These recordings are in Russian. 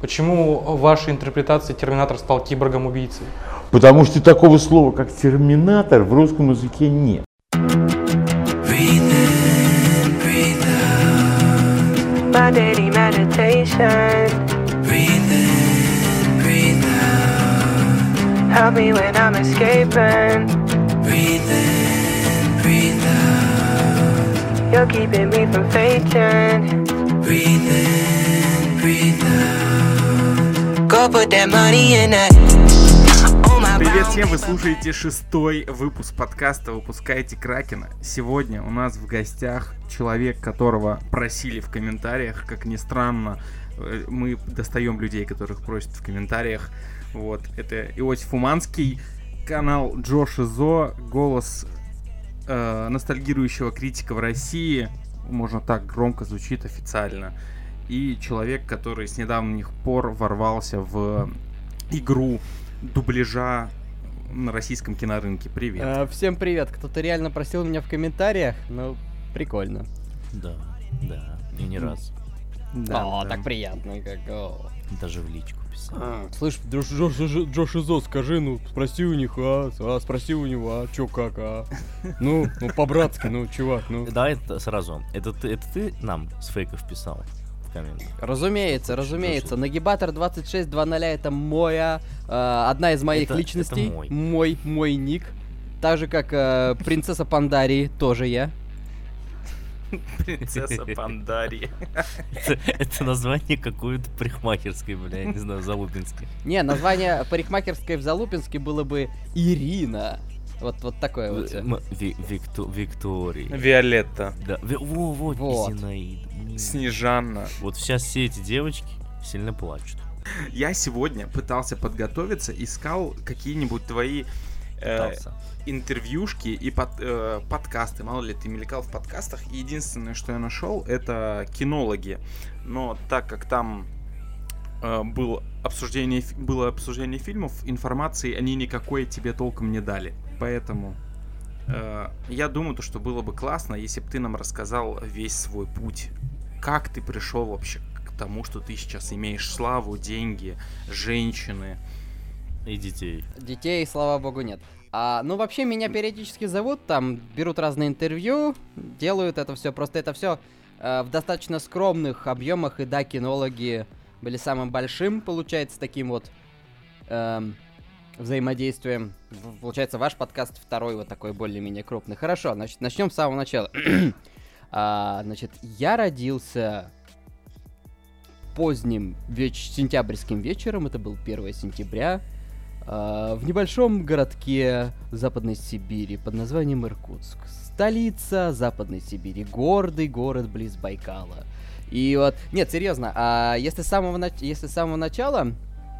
Почему в вашей интерпретации Терминатор стал киборгом-убийцей? Потому что такого слова, как терминатор, в русском языке нет. Help me when I'm escaping. Breathe in, breathe out. You're keeping me from fainting. Breathe in, breathe Привет brown всем, вы слушаете шестой выпуск подкаста «Выпускайте Кракена». Сегодня у нас в гостях человек, которого просили в комментариях, как ни странно, э, мы достаем людей, которых просят в комментариях. Вот, это Иосиф Уманский, канал Джош Изо, голос э, ностальгирующего критика в России, можно так громко звучит официально, и человек, который с недавних пор ворвался в игру дубляжа на российском кинорынке. Привет. А, всем привет. Кто-то реально просил меня в комментариях. Ну, прикольно. Да, да, и не раз. о, да. так приятно, как. о. Даже в личку писал. А, Слышь, Джош, Джош, Джош, Джош Изо, скажи, ну, спроси у них, а, а, спроси у него, а, чё, как, а. Ну, ну, по-братски, ну, чувак, ну. Да, это сразу. Это ты, это ты нам с фейков писал комментах? Разумеется, разумеется. Нагибатор 2620 это моя, э, одна из моих Это- это личностей. мой. мой, мой ник. Так же, как э, принцесса Пандарии, тоже я. Принцесса Пандария. Это, это название какой-то парикмахерской, бля, я не знаю, Залупинской. Не, название парикмахерской в Залупинске было бы Ирина. Вот, вот такое вот. Ви- Викто- Виктория. Виолетта. Да, Ви- во, вот, Вот. Зинаида. Снежанна. Вот сейчас все эти девочки сильно плачут. Я сегодня пытался подготовиться, искал какие-нибудь твои э, интервьюшки и под- э, подкасты. Мало ли, ты мелькал в подкастах. И единственное, что я нашел, это кинологи. Но так как там э, был обсуждение, было обсуждение фильмов, информации они никакой тебе толком не дали. Поэтому э, я думаю, то, что было бы классно, если бы ты нам рассказал весь свой путь. Как ты пришел вообще к тому, что ты сейчас имеешь славу, деньги, женщины. И детей. Детей, слава богу, нет. А, ну, вообще, меня периодически зовут, там берут разные интервью, делают это все. Просто это все в достаточно скромных объемах, и да, кинологи были самым большим, получается, таким вот эм, взаимодействием. Получается, ваш подкаст второй вот такой более-менее крупный. Хорошо, значит, начнем с самого начала. А, значит, я родился поздним веч- сентябрьским вечером, это был 1 сентября, а, в небольшом городке Западной Сибири под названием Иркутск. Столица Западной Сибири, гордый город близ Байкала. И вот, нет, серьезно, а если с самого, нач- если с самого начала,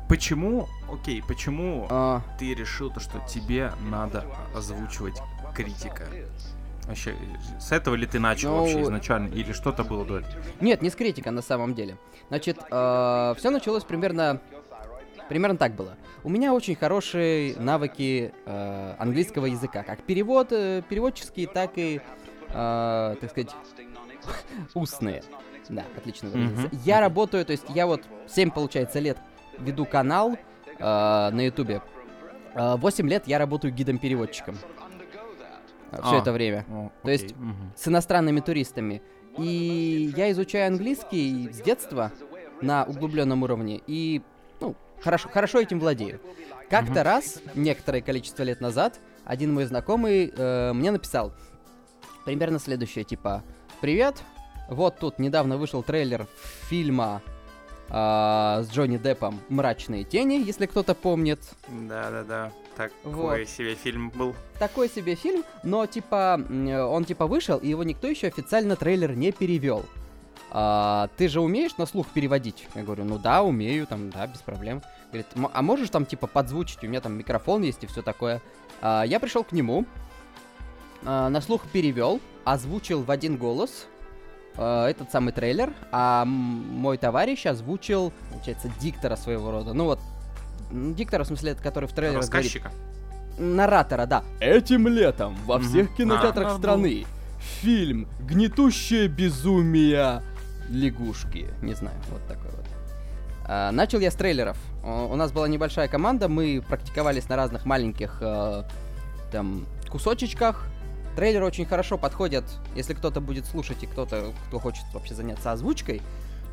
Почему, окей, почему а, ты решил то, что тебе надо озвучивать критика? Вообще, с этого ли ты начал Ну, вообще изначально, или что-то было до этого? Нет, не с критика на самом деле. Значит, все началось примерно... Примерно так было. У меня очень хорошие навыки э, английского языка. Как перевод, э, переводческие, так и, э, так сказать, устные. Да, отлично. Мгм. Я работаю, то есть я вот 7, получается, лет веду канал э, на ютубе. Э, 8 лет я работаю гидом-переводчиком. Все А. это время О, То есть- окей, мгм. с иностранными туристами. И я изучаю английский с детства на углубленном уровне и ну, хорошо, хорошо этим владею. Как-то раз, некоторое количество лет назад, один мой знакомый э, мне написал примерно следующее, типа, «Привет, вот тут недавно вышел трейлер фильма а, с Джонни Деппом «Мрачные тени», если кто-то помнит. Да-да-да, такой Вот. себе фильм был. такой себе фильм, но типа он типа вышел, и его никто еще официально трейлер не перевел. А, ты же умеешь на слух переводить? Я говорю, ну да, умею, там, да, без проблем. Говорит, «М- а можешь там типа подзвучить? У меня там микрофон есть и все такое. А, я пришел к нему, а, на слух перевел, озвучил в один голос а, этот самый трейлер, а мой товарищ озвучил, получается, диктора своего рода. Ну вот, диктора, в смысле, который в трейлере говорит Рассказчика. наратора, да. Этим летом во всех кинотеатрах А, ну. страны фильм «Гнетущее безумие лягушки». Не знаю, вот такой вот. А, начал я с трейлеров. У у нас была небольшая команда, мы практиковались на разных маленьких э, там кусочечках. Трейлеры очень хорошо подходят, если кто-то будет слушать и кто-то, кто хочет вообще заняться озвучкой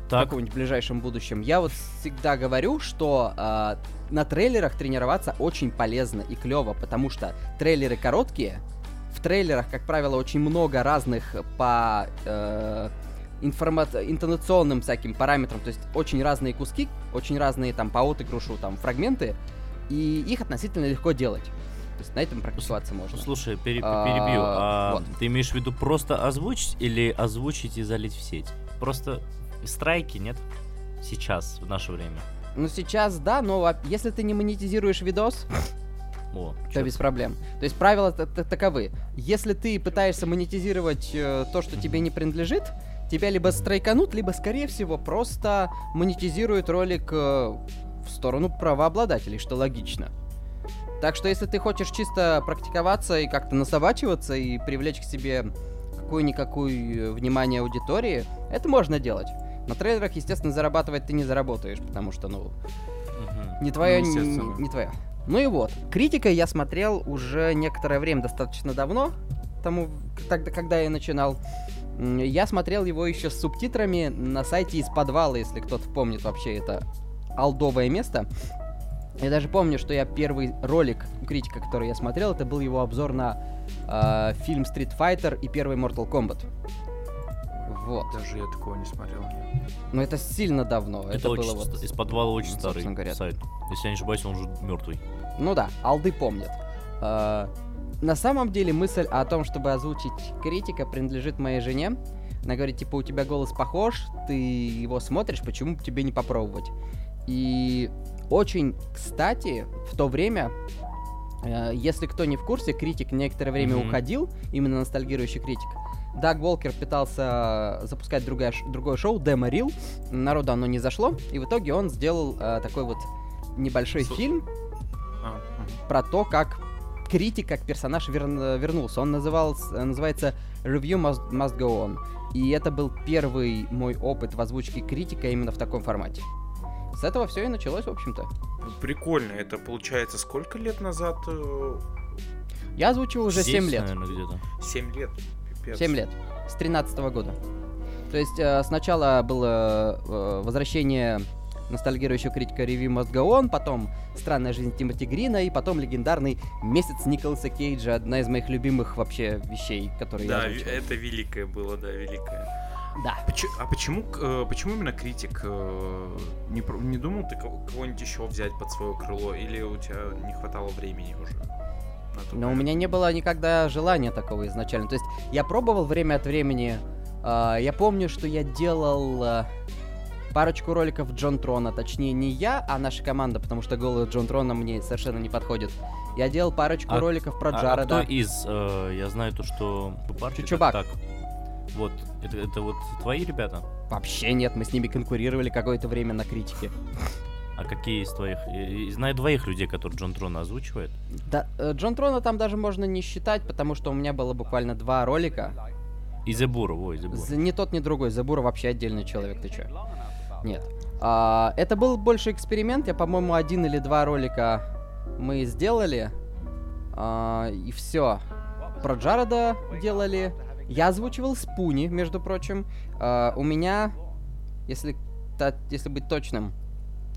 в Так, каком-нибудь ближайшем будущем. Я вот всегда говорю, что э, на трейлерах тренироваться очень полезно и клево, потому что трейлеры короткие. В трейлерах, как правило, очень много разных по э, информа- интонационным всяким параметрам, то есть очень разные куски, очень разные там по отыгрышу там фрагменты, и их относительно легко делать. То есть на этом практиковаться можно. слушай, пере- А, перебью. А вот. ты имеешь в виду просто озвучить или озвучить и залить в сеть? Просто страйки нет сейчас, в наше время. Ну сейчас да, но а, если ты не монетизируешь видос, О, то чё без проблем. То есть правила та- та- таковы. Если ты пытаешься монетизировать э, то, что тебе не принадлежит, тебя либо страйканут, либо, скорее всего, просто монетизируют ролик э, в сторону правообладателей, что логично. Так что если ты хочешь чисто практиковаться и как-то насобачиваться и привлечь к себе какую-никакую внимание аудитории, это можно делать. На трейлерах, естественно, зарабатывать ты не заработаешь, потому что, ну, Мгм. не твое, Ну, не, не твое. Ну и вот. Критика я смотрел уже некоторое время, достаточно давно, тому, тогда, когда я начинал. Я смотрел его еще с субтитрами на сайте из подвала, если кто-то помнит вообще это алдовое место. Я даже помню, что я первый ролик у критика, который я смотрел, это был его обзор на э, фильм Street Fighter и первый Mortal Kombat. Вот. Даже я такого не смотрел. Но это сильно давно. Это, Это, очень было вот из подвала очень ну, старый говоря. сайт. Если я не ошибаюсь, он уже мертвый. Ну да, алды помнят. А, на самом деле мысль о том, чтобы озвучить критика, принадлежит моей жене. Она говорит, типа, у тебя голос похож, ты его смотришь, почему бы тебе не попробовать? И очень кстати, в то время, э, если кто не в курсе, критик некоторое время Мгм. уходил, именно ностальгирующий критик. Даг Волкер пытался запускать другое, другое шоу, Демо Рил. Народу оно не зашло, и в итоге он сделал э, такой вот небольшой Су- фильм, А, про то, как критик, как персонаж верн- вернулся. Он назывался, называется Review Must, Must Go On. И это был первый мой опыт в озвучке критика именно в таком формате. С этого все и началось, в общем-то. Прикольно. Это получается сколько лет назад? э, Я озвучивал уже Здесь, 7 лет. наверное, где-то. 7 лет. Пипец. 7 лет. С 13 года. То есть э, сначала было э, возвращение ностальгирующего критика Go On, потом «Странная жизнь Тимоти Грина» и потом легендарный «Месяц Николаса Кейджа», одна из моих любимых вообще вещей, которые я Да, ви- озвучивал. это великое было, да, великое. Да. Почему, а почему, э, почему именно критик? э, Не, не думал ты кого- кого-нибудь еще взять под свое крыло? Или у тебя не хватало времени уже? Но у меня не было никогда желания такого изначально. То есть я пробовал время от времени. а, я помню, что я делал а, парочку роликов Джон Трона. Точнее, не я, а наша команда, потому что голос Джон Трона мне совершенно не подходит. Я делал парочку А- роликов про А- а Джареда. кто из... э, я знаю то, что... Чучубак. Так. Вот, это, это вот твои ребята? Вообще нет, мы с ними конкурировали какое-то время на критике. А какие из твоих? Я- знаю двоих людей, которые Джон Трона озвучивает. Да, э, Джон Трона там даже можно не считать, потому что у меня было буквально два ролика. И Зебура, ой, Зебура. Ни тот, ни другой. Забура вообще отдельный человек, ты чё? Нет. А, это был больше эксперимент. Я, по-моему, один или два ролика мы сделали. А, и все. Про Джареда делали. Я озвучивал Спуни, между прочим. А, у меня, если, та- если быть точным,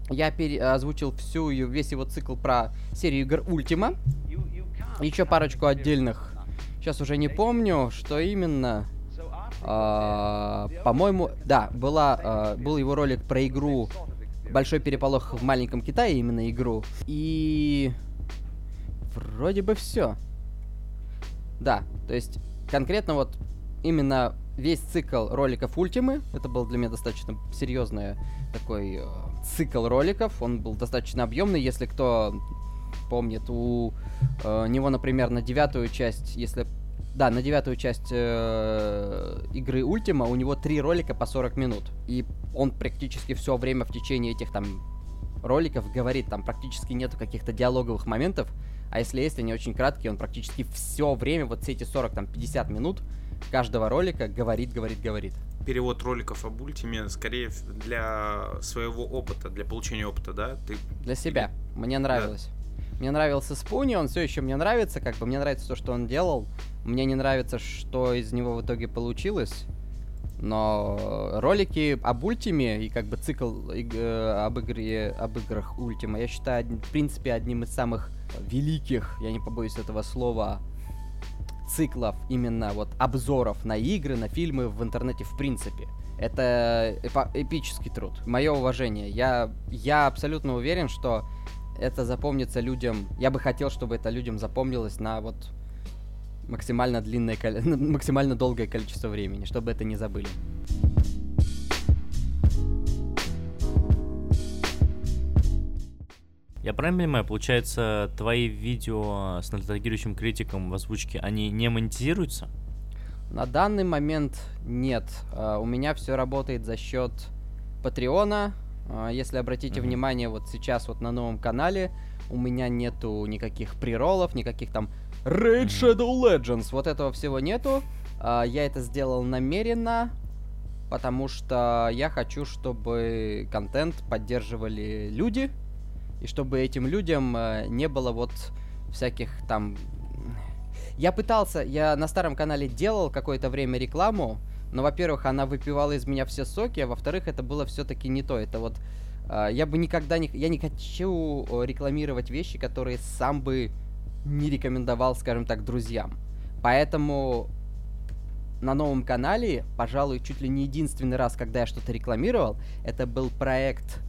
я озвучил всю ее, весь его цикл про серию игр Ультима. Еще парочку отдельных. Сейчас уже не помню, что именно. А, по-моему, да, была, а, был его ролик про игру Большой переполох в маленьком Китае, именно игру. И вроде бы все. Да, то есть конкретно вот именно весь цикл роликов Ультимы, это был для меня достаточно серьезный такой э, цикл роликов, он был достаточно объемный, если кто помнит, у э, него, например, на девятую часть, если да, на девятую часть э, игры Ультима у него три ролика по 40 минут. И он практически все время в течение этих там роликов говорит, там практически нету каких-то диалоговых моментов. А если есть, они очень краткие, он практически все время, вот все эти 40, там, 50 минут, каждого ролика говорит, говорит, говорит. Перевод роликов об ультиме скорее для своего опыта, для получения опыта, да? Ты Для себя. Мне нравилось. Мне нравился Спуни, он все еще мне нравится, как бы мне нравится то, что он делал. Мне не нравится, что из него в итоге получилось. Но ролики об Ультиме и как бы цикл э, об игре, об играх Ультима, я считаю, в принципе, одним из самых великих, я не побоюсь этого слова, циклов именно вот обзоров на игры, на фильмы в интернете в принципе. Это эпический труд. Мое уважение. Я, я абсолютно уверен, что это запомнится людям. Я бы хотел, чтобы это людям запомнилось на вот максимально длинное, максимально долгое количество времени, чтобы это не забыли. Я правильно понимаю, получается, твои видео с ностальгирующим критиком в озвучке, они не монетизируются? На данный момент нет. А, У меня все работает за счет Патреона. А, Если обратите Мгм. внимание, вот сейчас вот на новом канале у меня нету никаких приролов, никаких там Raid Shadow Legends, вот этого всего нету. А, Я это сделал намеренно, потому что я хочу, чтобы контент поддерживали люди, и чтобы этим людям э, не было вот всяких там... Я пытался, я на старом канале делал какое-то время рекламу, но, во-первых, она выпивала из меня все соки, а во-вторых, это было все-таки не то. Это вот... э, я бы никогда не... Я не хочу рекламировать вещи, которые сам бы не рекомендовал, скажем так, друзьям. Поэтому на новом канале, пожалуй, чуть ли не единственный раз, когда я что-то рекламировал, это был проект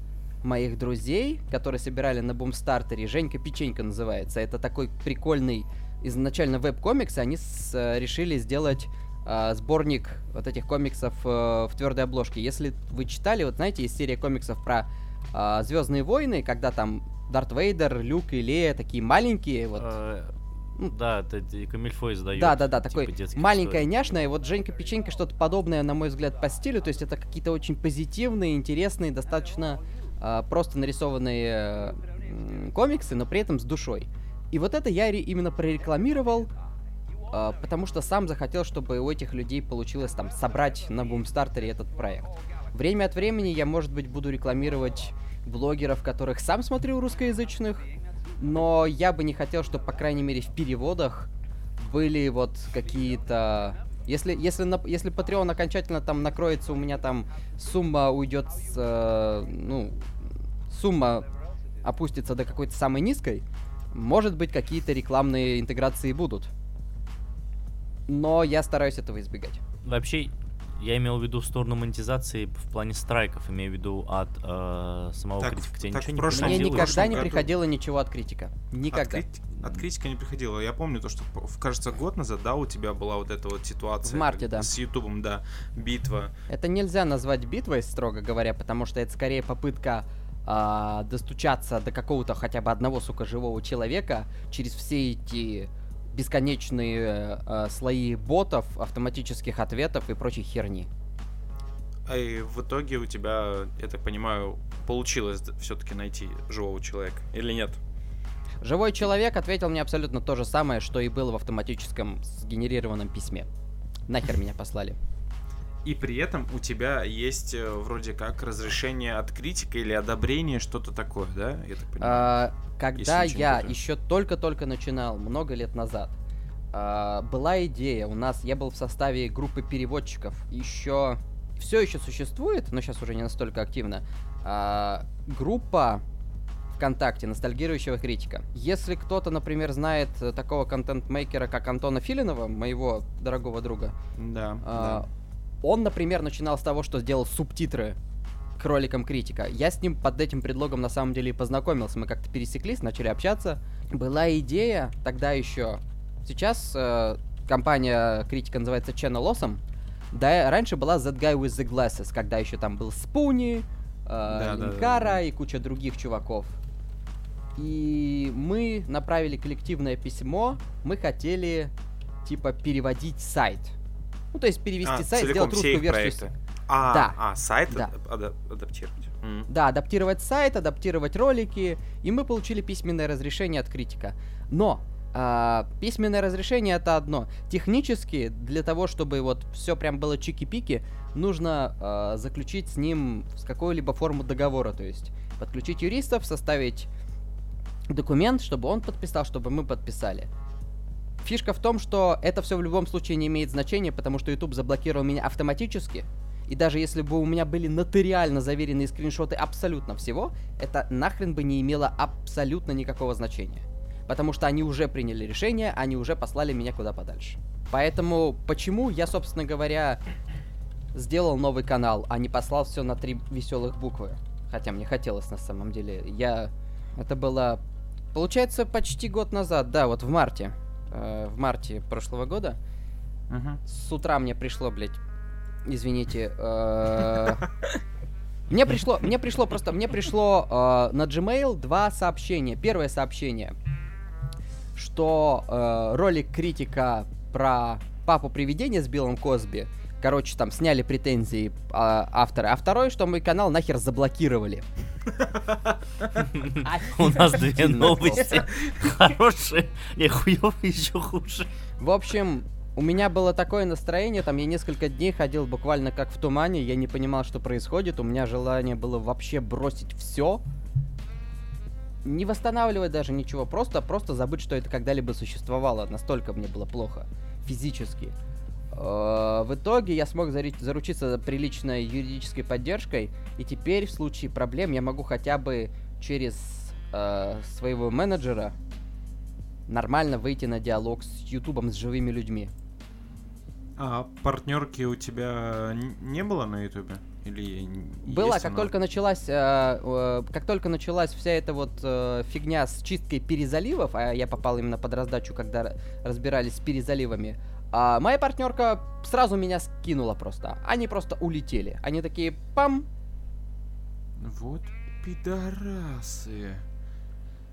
моих друзей, которые собирали на бумстартере. Женька Печенька называется. Это такой прикольный изначально веб-комикс. Они с- э, решили сделать а, сборник вот этих комиксов э, в твердой обложке. Если вы читали, вот знаете, есть серия комиксов про Звездные войны, когда там Дарт Вейдер, Люк и Лея такие маленькие, вот Э, ну, Да, это Камильфо издает. да, да, да, типа такой маленькая историй. няшная, и вот Женька Печенька что-то подобное, на мой взгляд, по стилю, то есть это какие-то очень позитивные, интересные, достаточно а, просто нарисованные комиксы, но при этом с душой. И вот это я именно прорекламировал, а, потому что сам захотел, чтобы у этих людей получилось там собрать на бумстартере этот проект. Время от времени я, может быть, буду рекламировать блогеров, которых сам смотрю русскоязычных, но я бы не хотел, чтобы, по крайней мере, в переводах были вот какие-то... Если, если, на, если Patreon окончательно там накроется, у меня там сумма уйдет с... э, ну, сумма опустится до какой-то самой низкой, может быть, какие-то рекламные интеграции будут. Но я стараюсь этого избегать. Вообще, я имел в виду в сторону монетизации в плане страйков, имею в виду от э, самого Так, критика. Тебе так ничего в не прошлом- Мне никогда не году- приходило ничего от критика. Никогда. От, крит- от критика не приходило. Я помню то, что, кажется, год назад, да, у тебя была вот эта вот ситуация. В марте, да. С Ютубом, да, битва. Это нельзя назвать битвой, строго говоря, потому что это скорее попытка а, достучаться до какого-то хотя бы одного, сука, живого человека через все эти бесконечные э, слои ботов, автоматических ответов и прочей херни. А и в итоге у тебя, я так понимаю, получилось все-таки найти живого человека. Или нет? Живой человек ответил мне абсолютно то же самое, что и было в автоматическом сгенерированном письме. Нахер меня послали. И при этом у тебя есть э, вроде как разрешение от критика или одобрение, что-то такое, да? Я так понимаю. А, когда я еще только-только начинал, много лет назад, а, была идея, у нас, я был в составе группы переводчиков, еще, все еще существует, но сейчас уже не настолько активно, а, группа ВКонтакте ностальгирующего критика. Если кто-то, например, знает э, такого контент-мейкера, как Антона Филинова, моего дорогого друга, да, а, Он, например, начинал с того, что сделал субтитры к роликам критика. Я с ним под этим предлогом на самом деле и познакомился. Мы как-то пересеклись, начали общаться. Была идея тогда еще. Сейчас э, компания критика называется Channel Awesome. Да, раньше была That Guy with the Glasses, когда еще там был Спуни, э, да, да, Линкара да. и куча других чуваков. И мы направили коллективное письмо. Мы хотели, типа, переводить сайт. Ну, то есть перевести А, сайт, сделать русскую версию. проекты. А, Да. а, сайт Да. ад- ада- адаптировать. М. Да, адаптировать сайт, адаптировать ролики, и мы получили письменное разрешение от критика. Но А, письменное разрешение это одно. Технически, для того, чтобы вот все прям было чики-пики, нужно а, заключить с ним с какую-либо форму договора. То есть подключить юристов, составить документ, чтобы он подписал, чтобы мы подписали. Фишка в том, что это все в любом случае не имеет значения, потому что YouTube заблокировал меня автоматически. И даже если бы у меня были нотариально заверенные скриншоты абсолютно всего, это нахрен бы не имело абсолютно никакого значения. Потому что они уже приняли решение, они уже послали меня куда подальше. Поэтому почему я, собственно говоря, сделал новый канал, а не послал все на три веселых буквы? Хотя мне хотелось на самом деле. Я... Это было... Получается, почти год назад, да, вот в марте. Э, в марте прошлого года. Мгм. С утра мне пришло, блядь, извините, э, мне пришло, мне пришло просто, мне пришло э, на Gmail два сообщения. Первое сообщение, что э, ролик критика про папу привидения с Биллом Косби, короче, там сняли претензии а, авторы, а второе, что мой канал нахер заблокировали. У нас две новости. Хорошие и хуёвые еще хуже. В общем, у меня было такое настроение, там я несколько дней ходил буквально как в тумане, я не понимал, что происходит, у меня желание было вообще бросить все, не восстанавливать даже ничего, просто, просто забыть, что это когда-либо существовало, настолько мне было плохо физически. Э, В итоге я смог заручиться приличной юридической поддержкой, и теперь в случае проблем я могу хотя бы через э, своего менеджера нормально выйти на диалог с Ютубом, с живыми людьми. А партнерки у тебя не было на Ютубе? Или есть как она? только началась, э, э, как только началась вся эта вот э, фигня с чисткой перезаливов, а я попал именно под раздачу, когда разбирались с перезаливами, а моя партнерка сразу меня скинула просто. Они просто улетели. Они такие, пам, Вот пидорасы.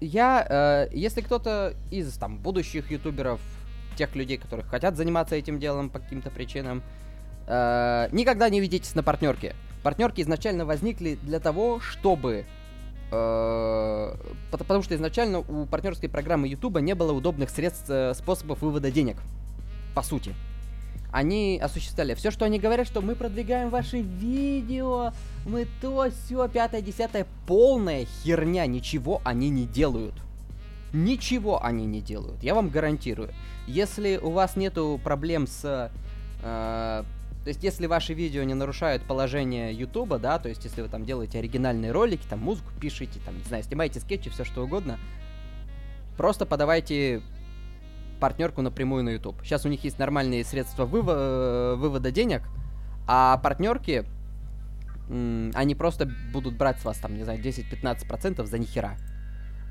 я, э, если кто-то из там будущих ютуберов, тех людей, которые хотят заниматься этим делом по каким-то причинам, э, никогда не ведитесь на партнерки. Партнерки изначально возникли для того, чтобы э, пот- потому что изначально у партнерской программы Ютуба не было удобных средств, э, способов вывода денег. По сути. Они осуществляли все, что они говорят, что мы продвигаем ваши видео, мы то, все, пятое, десятое. Полная херня, ничего они не делают. Ничего они не делают, я вам гарантирую. Если у вас нету проблем с... э, то есть, если ваши видео не нарушают положение Ютуба, да, то есть, если вы там делаете оригинальные ролики, там музыку пишете, там, не знаю, снимаете скетчи, все что угодно, просто подавайте партнерку напрямую на YouTube. Сейчас у них есть нормальные средства выво- э, вывода денег, а партнерки, они просто будут брать с вас, там, не знаю, 10-15% за нихера.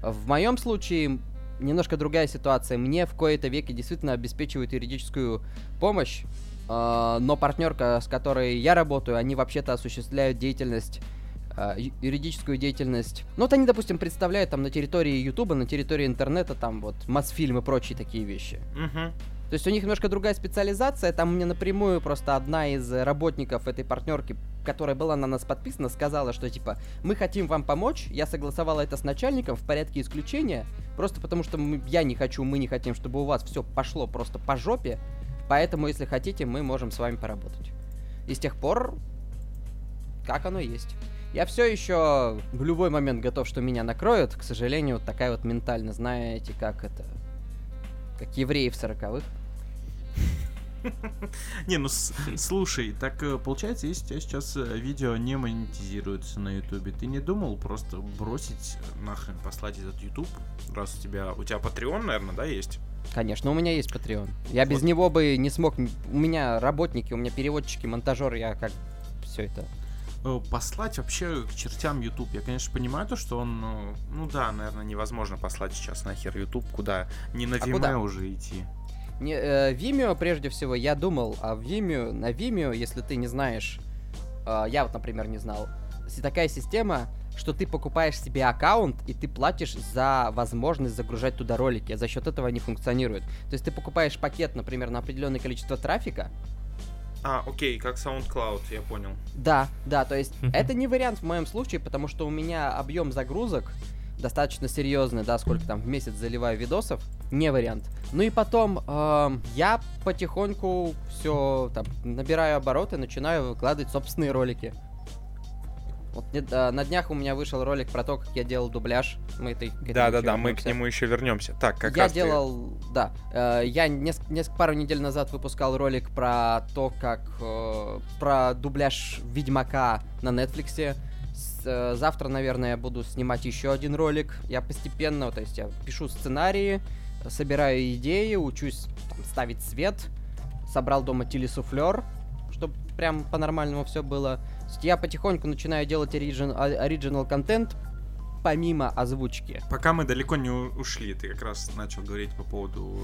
В моем случае немножко другая ситуация. Мне в кои-то веке действительно обеспечивают юридическую помощь, э, но партнерка, с которой я работаю, они вообще-то осуществляют деятельность юридическую деятельность. Ну, вот они, допустим, представляют там на территории Ютуба, на территории интернета, там вот Мосфильм и прочие такие вещи. Мгм. То есть у них немножко другая специализация. Там мне напрямую просто одна из э, работников этой партнерки, которая была на нас подписана, сказала, что типа мы хотим вам помочь. Я согласовала это с начальником в порядке исключения, просто потому что мы- я не хочу, мы не хотим, чтобы у вас все пошло просто по жопе. Поэтому, если хотите, мы можем с вами поработать. И с тех пор, как оно есть. Я все еще в любой момент готов, что меня накроют. К сожалению, вот такая вот ментально, знаете, как это... Как евреи в сороковых. Не, ну слушай, так э, получается, если у тебя сейчас э, видео не монетизируется на Ютубе, ты не думал просто бросить нахрен послать этот Ютуб, раз у тебя у тебя Patreon, наверное, да, есть? Конечно, у меня есть Patreon. Я без Вот. него бы не смог. У меня работники, у меня переводчики, монтажеры, я как все это. Э, Послать вообще к чертям YouTube. Я, конечно, понимаю то, что он, ну, ну да, наверное, невозможно послать сейчас нахер YouTube, куда не на А Vimeo куда? уже идти. Не, э, Vimeo, прежде всего, я думал о Vimeo. На Vimeo, если ты не знаешь, э, я вот, например, не знал, такая система, что ты покупаешь себе аккаунт, и ты платишь за возможность загружать туда ролики. а За счет этого они функционируют. То есть ты покупаешь пакет, например, на определенное количество трафика. А, окей, как SoundCloud, я понял. Да, да, то есть это не вариант в моем случае, потому что у меня объем загрузок достаточно серьезный, да, сколько там в месяц заливаю видосов. не вариант. Ну и потом эм, я потихоньку все там набираю обороты, начинаю выкладывать собственные ролики. Вот а, на днях у меня вышел ролик про то, как я делал дубляж. Мы этому Да, да, да, мы к нему еще вернемся. Так, как я раз ты- делал, да, э, я неск- неск- пару недель назад выпускал ролик про то, как э, про дубляж Ведьмака на Нетфликсе. С- э, завтра, наверное, я буду снимать еще один ролик. Я постепенно, то есть я пишу сценарии, собираю идеи, учусь там, ставить свет, собрал дома телесуфлер, чтобы прям по-нормальному все было. Я потихоньку начинаю делать оригин- оригинал контент помимо озвучки. Пока мы далеко не ушли, ты как раз начал говорить по поводу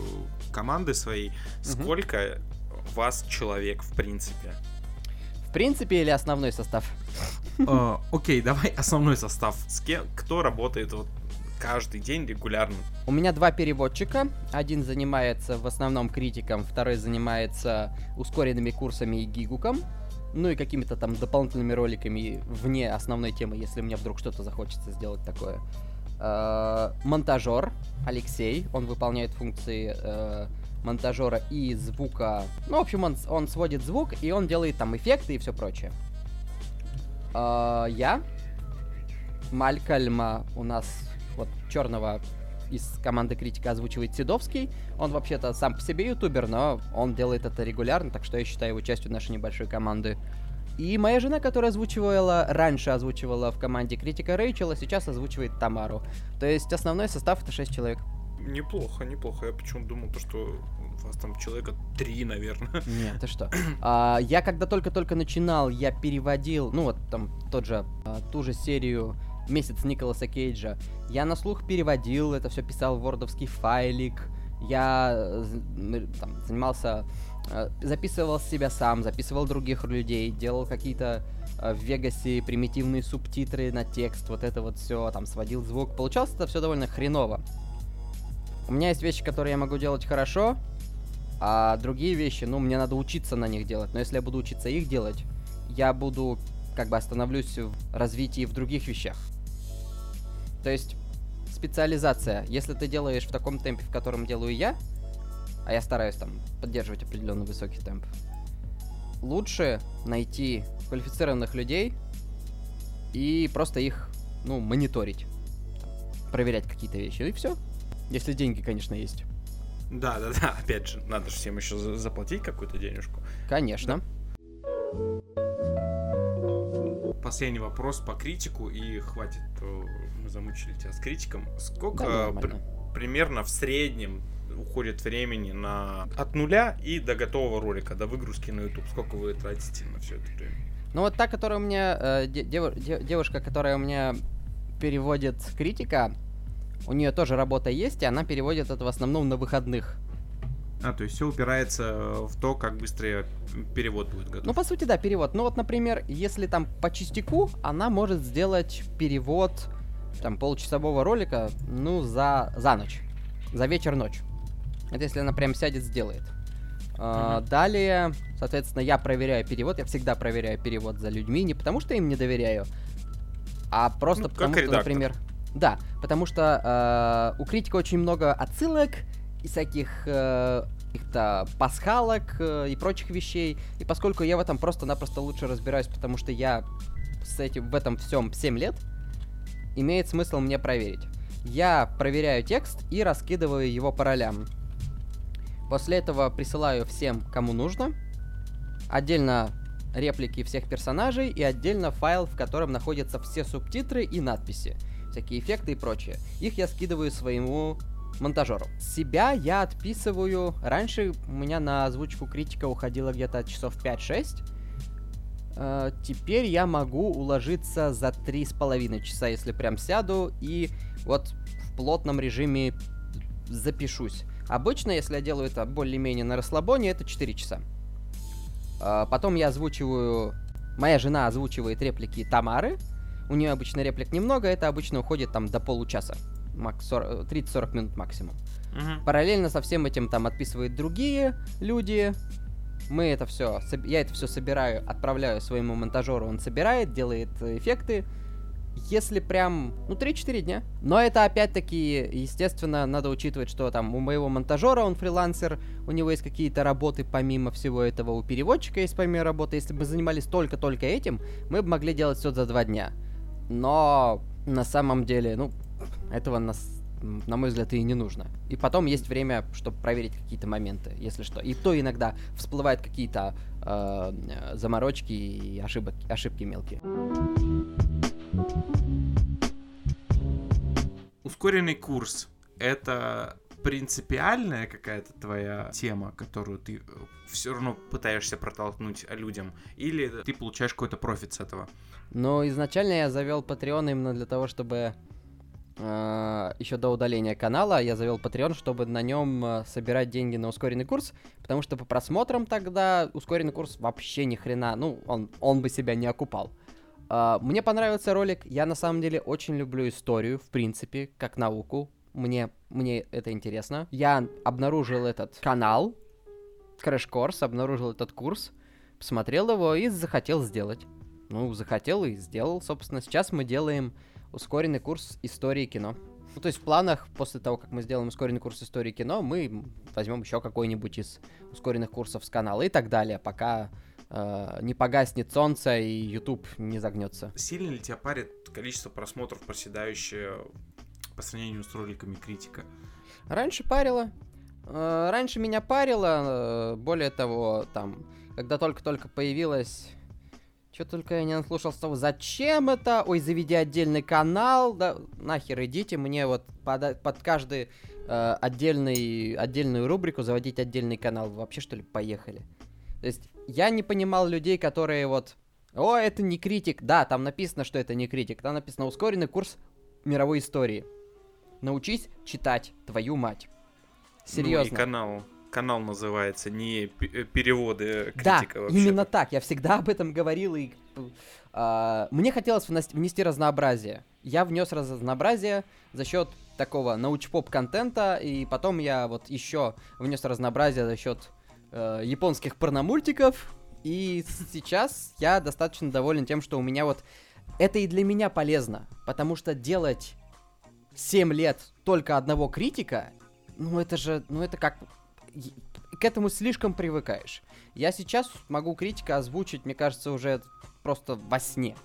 команды своей. Сколько вас человек в принципе? В принципе, или основной состав? Э, Окей, давай основной состав. С кем, кто работает вот каждый день регулярно? У меня два переводчика. Один занимается в основном критиком, второй занимается ускоренными курсами и гигуком. Ну и какими-то там дополнительными роликами вне основной темы, если мне вдруг что-то захочется сделать такое. Э, Монтажер Алексей, он выполняет функции э, монтажера и звука. Ну, в общем, он, он сводит звук, и он делает там эффекты и все прочее. Э, Я, Малькольма у нас вот черного из команды критика озвучивает Седовский. Он вообще-то сам по себе ютубер, но он делает это регулярно, так что я считаю его частью нашей небольшой команды. И моя жена, которая озвучивала, раньше озвучивала в команде критика Рэйчел, а сейчас озвучивает Тамару. То есть основной состав это 6 человек. Неплохо, неплохо. Я почему думал, то, что у вас там человека три, наверное. Нет, ты что? А, я когда только-только начинал, я переводил, ну вот там тот же, а, ту же серию месяц Николаса Кейджа. Я на слух переводил, это все писал в вордовский файлик. Я э, там, занимался, э, записывал себя сам, записывал других людей, делал какие-то э, в Вегасе примитивные субтитры на текст, вот это вот все, там сводил звук. Получалось это все довольно хреново. У меня есть вещи, которые я могу делать хорошо, а другие вещи, ну, мне надо учиться на них делать. Но если я буду учиться их делать, я буду, как бы, остановлюсь в развитии в других вещах. То есть, специализация. Если ты делаешь в таком темпе, в котором делаю я, а я стараюсь там поддерживать определенно высокий темп, лучше найти квалифицированных людей и просто их, ну, мониторить. Проверять какие-то вещи. И все. Если деньги, конечно, есть. Да, да, да. Опять же, надо же всем еще за- заплатить какую-то денежку. Конечно. Последний вопрос по критику и хватит. Мы замучили тебя с критиком. Сколько Да, э, при- примерно в среднем уходит времени на от нуля и до готового ролика, до выгрузки на YouTube? Сколько вы тратите на все это время? Ну вот та, которая у меня, э, девушка, которая у меня переводит критика, у нее тоже работа есть, и она переводит это в основном на выходных. А, то есть все упирается в то, как быстро перевод будет готов. Ну, по сути, да, перевод. Ну вот, например, если там по частику, она может сделать перевод там полчасового ролика, ну, за, за ночь. За вечер-ночь. Это если она прям сядет, сделает. А, Далее, соответственно, я проверяю перевод. Я всегда проверяю перевод за людьми. Не потому что им не доверяю, а просто Ну, потому что, редактор. например... Да, потому что э, у критика очень много отсылок и всяких э, каких-то пасхалок э, и прочих вещей. И поскольку я в этом просто-напросто лучше разбираюсь, потому что я с этим в этом всем 7 лет, имеет смысл мне проверить. Я проверяю текст и раскидываю его по ролям. После этого присылаю всем, кому нужно. Отдельно реплики всех персонажей и отдельно файл, в котором находятся все субтитры и надписи, всякие эффекты и прочее. Их я скидываю своему монтажеру. Себя я отписываю. Раньше у меня на озвучку критика уходило где-то часов 5-6. Э, Теперь я могу уложиться за три с половиной часа, если прям сяду и вот в плотном режиме запишусь. Обычно, если я делаю это более-менее на расслабоне, это 4 часа. А, Потом я озвучиваю... Моя жена озвучивает реплики Тамары. У нее обычно реплик немного, это обычно уходит там до получаса. Мак- 40 30-40 минут максимум. Мгм. Параллельно со всем этим там отписывают другие люди. Мы это все, я это все собираю, отправляю своему монтажеру, он собирает, делает э, эффекты. если прям, ну, 3-4 дня. Но это опять-таки, естественно, надо учитывать, что там у моего монтажера, он фрилансер, у него есть какие-то работы помимо всего этого, у переводчика есть помимо работы. Если бы занимались только-только этим, мы бы могли делать все за два дня. Но на самом деле, ну, этого нас на мой взгляд, и не нужно. И потом есть время, чтобы проверить какие-то моменты, если что. И то иногда всплывают какие-то э, заморочки и ошибок, ошибки мелкие. Ускоренный курс — это принципиальная какая-то твоя тема, которую ты все равно пытаешься протолкнуть людям, или ты получаешь какой-то профит с этого? Но изначально я завел Patreon именно для того, чтобы э, еще до удаления канала я завел Patreon, чтобы на нем э, собирать деньги на ускоренный курс, потому что по просмотрам тогда ускоренный курс вообще ни хрена, ну, он, он бы себя не окупал. Uh, мне понравился ролик. Я на самом деле очень люблю историю, в принципе, как науку. Мне, мне это интересно. Я обнаружил этот канал, Crash Course, обнаружил этот курс, посмотрел его и захотел сделать. Ну, захотел и сделал, собственно. Сейчас мы делаем ускоренный курс истории кино. Ну, то есть в планах, после того, как мы сделаем ускоренный курс истории кино, мы возьмем еще какой-нибудь из ускоренных курсов с канала и так далее, пока э, не погаснет солнце и YouTube не загнется. Сильно ли тебя парит количество просмотров, проседающее по сравнению с роликами критика? Раньше парило. Э, раньше меня парило, э, более того, там, когда только-только появилась... Что только я не наслушался того, зачем это? Ой, заведи отдельный канал, да нахер идите, мне вот под, под каждый э, отдельный, отдельную рубрику заводить отдельный канал. Вообще что ли поехали? То есть я не понимал людей, которые вот... О, это не критик. Да, там написано, что это не критик. Там написано ускоренный курс мировой истории. Научись читать, твою мать. Серьезно. Ну и канал, канал называется, не п- переводы Да, критика вообще. именно так. Я всегда об этом говорил. И, а, мне хотелось внести разнообразие. Я внес разнообразие за счет такого научпоп контента, и потом я вот еще внес разнообразие за счет э, японских порномультиков. И сейчас я достаточно доволен тем, что у меня вот это и для меня полезно, потому что делать 7 лет только одного критика, ну это же, ну это как к этому слишком привыкаешь. Я сейчас могу критика озвучить, мне кажется, уже просто во сне.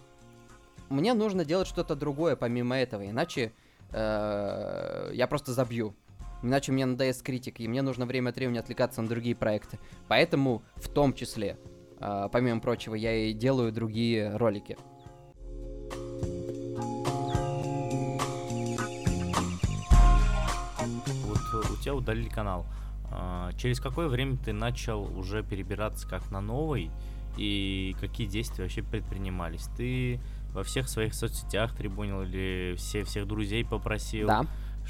Мне нужно делать что-то другое помимо этого, иначе э, я просто забью. Иначе мне надоест критик, и мне нужно время от времени отвлекаться на другие проекты. Поэтому, в том числе, э, помимо прочего, я и делаю другие ролики. Вот э, у тебя удалили канал. А, Через какое время ты начал уже перебираться как на новый? И какие действия вообще предпринимались? Ты во всех своих соцсетях трибунил или все, всех друзей попросил? Да.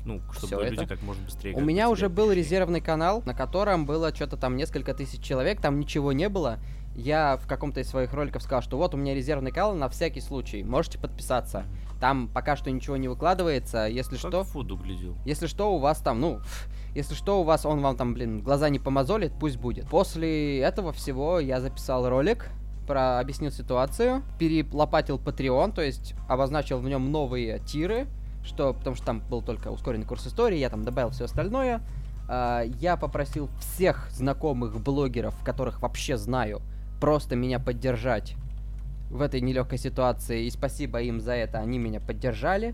Ну, чтобы Всё люди это. как можно быстрее... У меня уже был пришли. резервный канал, на котором было что-то там несколько тысяч человек, там ничего не было. Я в каком-то из своих роликов сказал, что вот у меня резервный канал на всякий случай, можете подписаться. Там пока что ничего не выкладывается, если Как что... фуду глядел. Если что, у вас там, ну, если что, у вас он вам там, блин, глаза не помозолит, пусть будет. После этого всего я записал ролик, про объяснил ситуацию, перелопатил Patreon, то есть обозначил в нем новые тиры, что, потому что там был только ускоренный курс истории, я там добавил все остальное. А, я попросил всех знакомых блогеров, которых вообще знаю, просто меня поддержать в этой нелегкой ситуации. И спасибо им за это, они меня поддержали.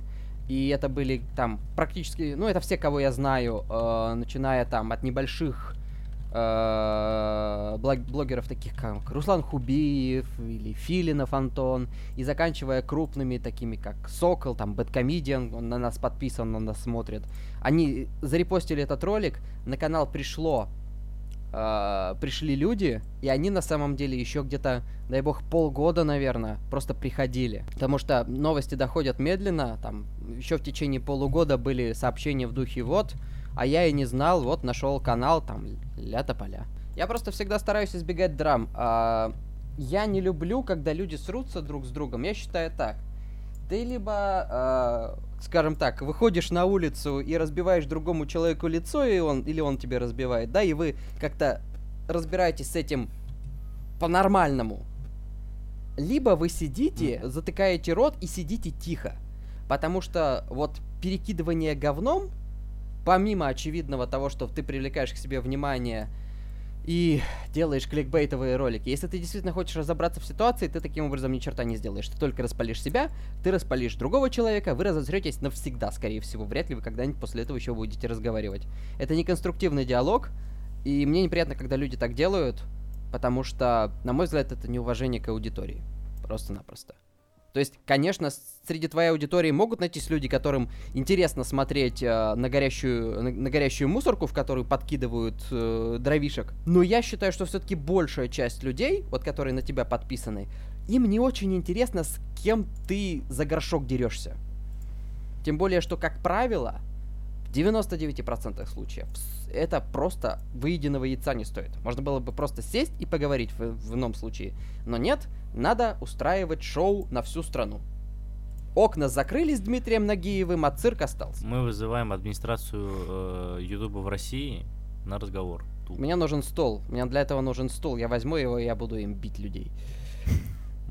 И это были там практически, ну это все, кого я знаю, э, начиная там от небольших э, блог- блогеров таких как Руслан Хубиев или Филинов Антон, и заканчивая крупными такими как Сокол, там Бэткомедиан, он на нас подписан, он нас смотрит. Они зарепостили этот ролик, на канал пришло э, пришли люди, и они на самом деле еще где-то, дай бог, полгода, наверное, просто приходили. Потому что новости доходят медленно, там еще в течение полугода были сообщения в духе вот, а я и не знал, вот нашел канал, там, ля-тополя. Я просто всегда стараюсь избегать драм. А, я не люблю, когда люди срутся друг с другом. Я считаю так. Ты либо, э, скажем так, выходишь на улицу и разбиваешь другому человеку лицо, и он, или он тебе разбивает, да, и вы как-то разбираетесь с этим по-нормальному. либо вы сидите, затыкаете рот и сидите тихо. Потому что вот перекидывание говном, помимо очевидного того, что ты привлекаешь к себе внимание и делаешь кликбейтовые ролики, если ты действительно хочешь разобраться в ситуации, ты таким образом ни черта не сделаешь. Ты только распалишь себя, ты распалишь другого человека, вы разозретесь навсегда, скорее всего. Вряд ли вы когда-нибудь после этого еще будете разговаривать. Это не конструктивный диалог, и мне неприятно, когда люди так делают, потому что, на мой взгляд, это неуважение к аудитории. Просто-напросто. То есть, конечно, среди твоей аудитории могут найтись люди, которым интересно смотреть э, на, горящую, на, на горящую мусорку, в которую подкидывают э, дровишек. Но я считаю, что все-таки большая часть людей, вот которые на тебя подписаны, им не очень интересно, с кем ты за горшок дерешься. Тем более, что, как правило, 99% случаев это просто выеденного яйца не стоит. Можно было бы просто сесть и поговорить в, в ином случае. Но нет, надо устраивать шоу на всю страну. Окна закрылись Дмитрием Нагиевым, а цирк остался. Мы вызываем администрацию Ютуба в России на разговор. Тут. Мне нужен стол. Мне для этого нужен стул. Я возьму его, и я буду им бить людей.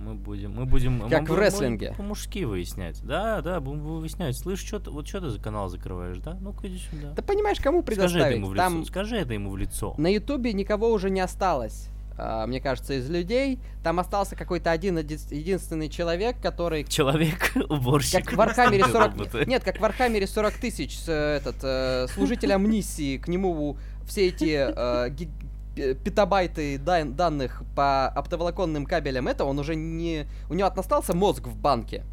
Мы будем, мы будем, мы Как в будем рестлинге. по-мужски выяснять. Да, да, будем выяснять. Слышь, что ты, вот что ты за канал закрываешь, да? Ну-ка иди сюда. Ты понимаешь, кому Скажи это предоставить? ему в Там лицо. Скажи это ему в лицо. на Ютубе никого уже не осталось. а, мне кажется, из людей. Там остался какой-то один еди- единственный человек, который Человек уборщик. Как в Вархаммере 40... Роботы. Нет, как в Вархаммере 40 тысяч, э, этот, э, служитель Омниссии, к нему все эти э, петабайты дан- данных по оптоволоконным кабелям, это он уже не... У него остался мозг в банке.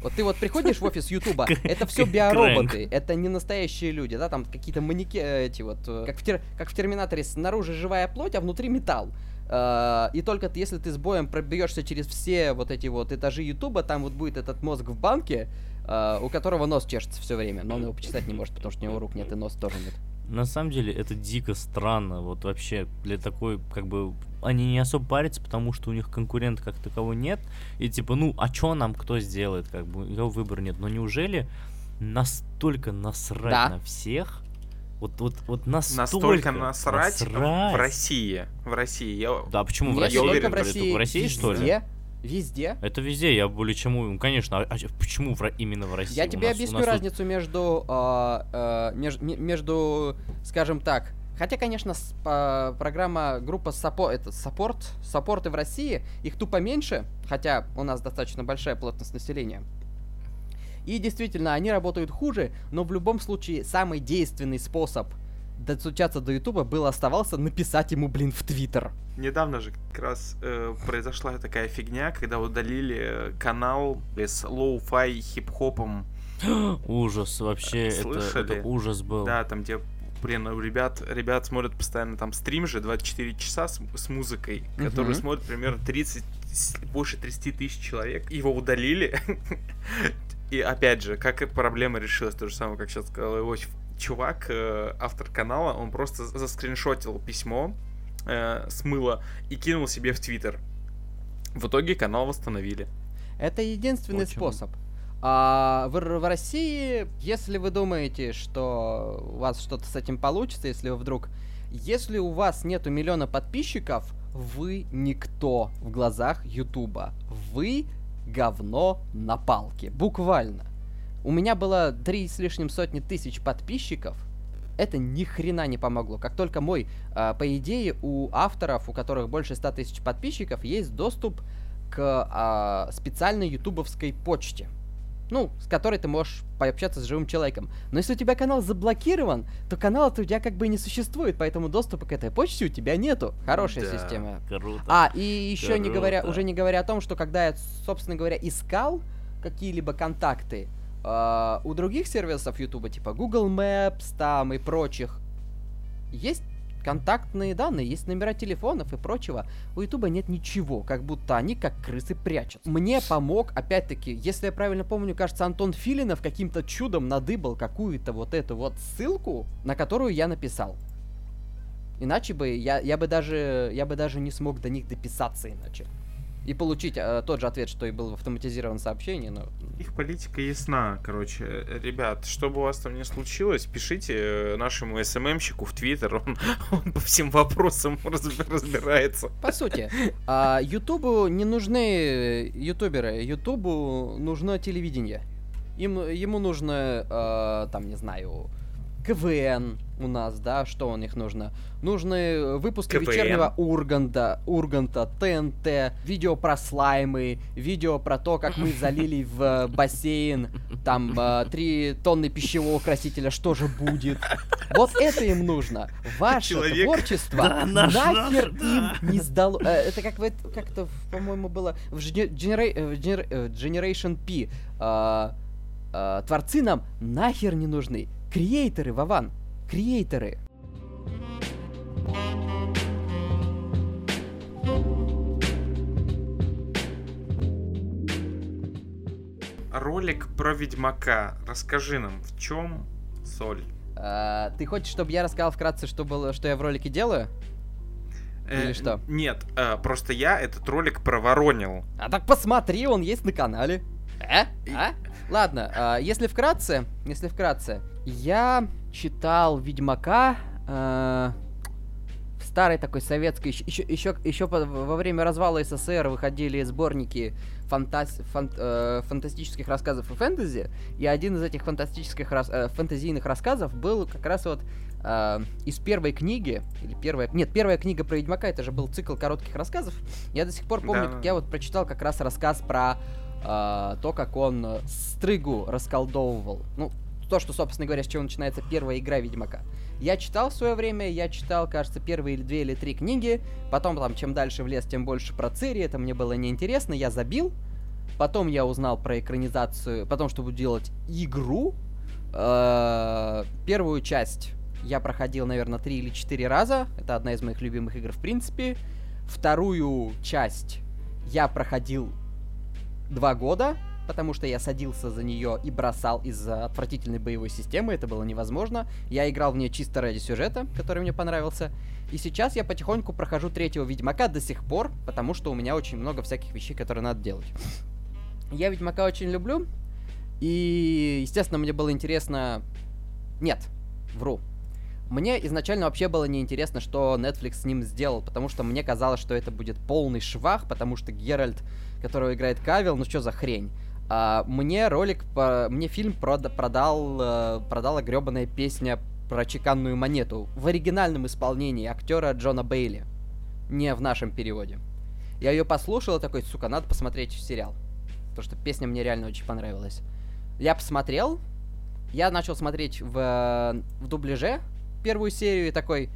Вот ты вот приходишь в офис Ютуба, это все биороботы, это не настоящие люди, да, там какие-то манеки, эти вот, э, как в, тер- как в Терминаторе, снаружи живая плоть, а внутри металл. Э, И только ты- если ты с боем пробьешься через все вот эти вот этажи Ютуба, там вот будет этот мозг в банке, э, у которого нос чешется все время, но он его почесать не может, потому что у него рук нет и нос тоже нет. На самом деле это дико странно, вот вообще для такой, как бы, они не особо парятся, потому что у них конкурента как такового нет, и типа, ну, а чё нам кто сделает, как бы, его выбора нет, но неужели настолько насрать Да. на всех, вот, вот, вот настолько, Настолько насрать, насрать. в России. В России. Я... Да, почему в России? я уверен, в России, в России, что ли? Везде. Это везде, я более чем уверен. Конечно, а, а почему в именно в России? Я У тебе нас- объясню нас тут- разницу между, а, а, меж- ме- между, скажем так, хотя, конечно, с- программа группа сапо, это саппорт, саппорты в России, их тупо меньше, хотя у нас достаточно большая плотность населения. И действительно, они работают хуже, но в любом случае самый действенный способ достучаться до Ютуба был оставался написать ему, блин, в Твиттер. Недавно же как раз э, произошла такая фигня, когда удалили э, канал с lo-fi хип-хопом. Ужас, вообще, это, Слышали? это ужас был. Да, там где, блин, у ребят, ребят смотрят постоянно там стрим же 24 часа с, с музыкой, который Мгм. смотрит примерно 30, с- больше 30 тысяч человек. Его удалили. И опять же, как проблема решилась, то же самое, как сейчас сказал Иосиф. Чувак, э, автор канала, он просто заскриншотил письмо, э, смыло и кинул себе в Твиттер. В итоге канал восстановили. Это единственный Очень. способ. А в, в России, если вы думаете, что у вас что-то с этим получится, если вы вдруг... Если у вас нету миллиона подписчиков, вы никто в глазах Ютуба. Вы говно на палке. Буквально. У меня было три с лишним сотни тысяч подписчиков. Это ни хрена не помогло. Как только мой, а, по идее, у авторов, у которых больше 100 тысяч подписчиков, есть доступ к а, специальной ютубовской почте. Ну, с которой ты можешь пообщаться с живым человеком. Но если у тебя канал заблокирован, то канала у тебя как бы не существует, поэтому доступа к этой почте у тебя нету. Хорошая Да. система. Круто. А, и еще не говоря, Круто. уже не говоря о том, что когда я, собственно говоря, искал какие-либо контакты а, у других сервисов YouTube, типа Google Maps там и прочих, есть контактные данные, есть номера телефонов и прочего. У Ютуба нет ничего, как будто они как крысы прячутся. Мне помог, опять-таки, если я правильно помню, кажется, Антон Филинов каким-то чудом надыбал какую-то вот эту вот ссылку, на которую я написал. Иначе бы я, я бы даже я бы даже не смог до них дописаться иначе. И получить э, тот же ответ, что и был в автоматизированном сообщении, но... Их политика ясна, короче. Э, Ребят, что бы у вас там ни случилось, пишите э, нашему СММщику в Твиттер, он, он по всем вопросам разби- разбирается. По сути, а, Ютубу не нужны ютуберы, Ютубу нужно телевидение. Им, ему нужно, э, там, не знаю, КВН у нас, да, что у них нужно? Нужны выпуски КВН. вечернего Урганта, Урганта, ТНТ, видео про слаймы, видео про то, как мы залили в э, бассейн, там, э, три тонны пищевого красителя, что же будет? Вот это им нужно. Ваше Человек- творчество Да, наш, нахер наш, им да. не сдало. Э, Это как в эт- как-то, по-моему, было в Gener- Genera- э, в Gener- э, Generation P. Творцы нам нахер не нужны. Креаторы, Вован. Креаторы. Ролик про Ведьмака. Расскажи нам, в чем соль? А, Ты хочешь, чтобы я рассказал вкратце, что было, что я в ролике делаю? Или Э, что? Нет, э, просто я этот ролик проворонил. А так посмотри, он есть на канале. Э? А? Ладно, а, если вкратце, если вкратце, я читал Ведьмака э, в старой такой советской, еще, еще, еще во время развала СССР выходили сборники фантаз- фан- э, фантастических рассказов и фэнтези, и один из этих фантастических рас- э, фэнтезийных рассказов был как раз вот э, из первой книги, или первая, нет, первая книга про Ведьмака, это же был цикл коротких рассказов, я до сих пор помню, Да. как я вот прочитал как раз рассказ про э, то, как он э, стрыгу расколдовывал. Ну, то, что, собственно говоря, с чего начинается первая игра Ведьмака. Я читал в свое время, я читал, кажется, первые или две или три книги. Потом, там, чем дальше в лес, тем больше про Цири. Это мне было неинтересно, я забил. Потом я узнал про экранизацию, потом, чтобы делать игру. Э, Первую часть я проходил, наверное, три или четыре раза. Это одна из моих любимых игр, в принципе. Вторую часть я проходил два года, потому что я садился за нее и бросал из-за отвратительной боевой системы, это было невозможно. Я играл в нее чисто ради сюжета, который мне понравился. И сейчас я потихоньку прохожу третьего Ведьмака до сих пор, потому что у меня очень много всяких вещей, которые надо делать. Я Ведьмака очень люблю, и, естественно, мне было интересно... Нет, вру. Мне изначально вообще было неинтересно, что Netflix с ним сделал, потому что мне казалось, что это будет полный швах, потому что Геральт, которого играет Кавил, ну что за хрень. А, мне ролик, по- мне фильм прода- продал, э, продала гребаная песня про чеканную монету в оригинальном исполнении актера Джона Бейли, не в нашем переводе. Я ее послушал и такой, сука, надо посмотреть сериал. Потому что песня мне реально очень понравилась. Я посмотрел, я начал смотреть в, э, в дубляже первую серию и такой,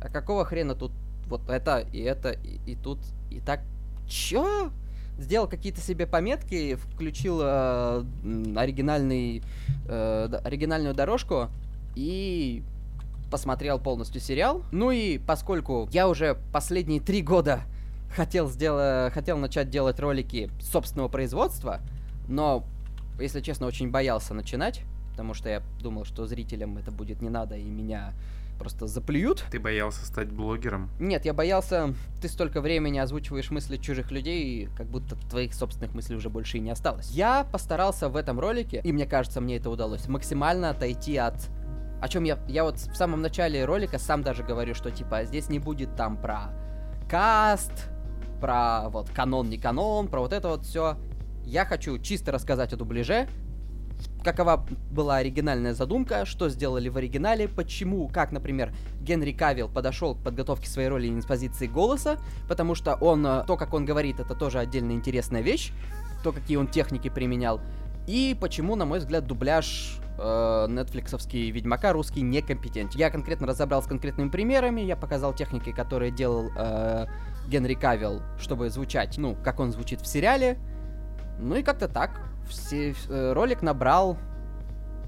а какого хрена тут вот это и это и, и тут и так, чё? Сделал какие-то себе пометки, включил э, оригинальный, э, оригинальную дорожку и посмотрел полностью сериал. Ну и поскольку я уже последние три года хотел, сдела- хотел начать делать ролики собственного производства, но, если честно, очень боялся начинать, потому что я думал, что зрителям это будет не надо и меня просто заплюют. Ты боялся стать блогером? Нет, я боялся, ты столько времени озвучиваешь мысли чужих людей, и как будто твоих собственных мыслей уже больше и не осталось. Я постарался в этом ролике, и мне кажется, мне это удалось, максимально отойти от... О чем я... Я вот в самом начале ролика сам даже говорю, что типа здесь не будет там про каст, про вот канон, не канон, про вот это вот все. Я хочу чисто рассказать о дубляже, какова была оригинальная задумка, что сделали в оригинале, почему, как, например, Генри Кавилл подошел к подготовке своей роли не с позиции голоса, потому что он, э, то, как он говорит, это тоже отдельно интересная вещь, то, какие он техники применял, и почему, на мой взгляд, дубляж э, нетфликсовский Ведьмака русский некомпетентен. Я конкретно разобрал с конкретными примерами, я показал техники, которые делал э, Генри Кавилл, чтобы звучать, ну, как он звучит в сериале, ну и как-то так. Все, э, ролик набрал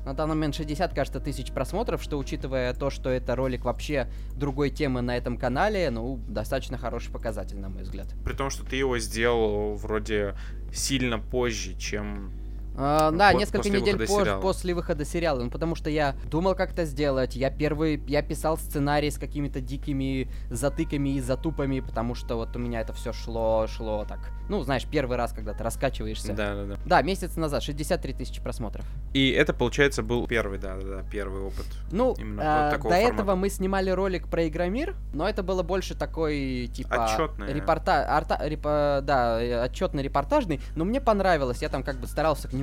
на данный момент 60, кажется, тысяч просмотров, что, учитывая то, что это ролик вообще другой темы на этом канале, ну, достаточно хороший показатель, на мой взгляд. При том, что ты его сделал вроде сильно позже, чем А, да, По- несколько после недель позже, сериала. после выхода сериала. Ну, потому что я думал, как это сделать. Я первый, я писал сценарий с какими-то дикими затыками и затупами, потому что вот у меня это все шло, шло так. Ну, знаешь, первый раз, когда ты раскачиваешься. Да, да, да. Да, месяц назад, 63 тысячи просмотров. И это, получается, был первый, да, да, да, первый опыт. Ну, Именно а, вот до такого этого формата. мы снимали ролик про Игромир, но это было больше такой, типа... Отчётное. Репорта... арта- репо- Да, отчетно репортажный, но мне понравилось. Я там как бы старался к нему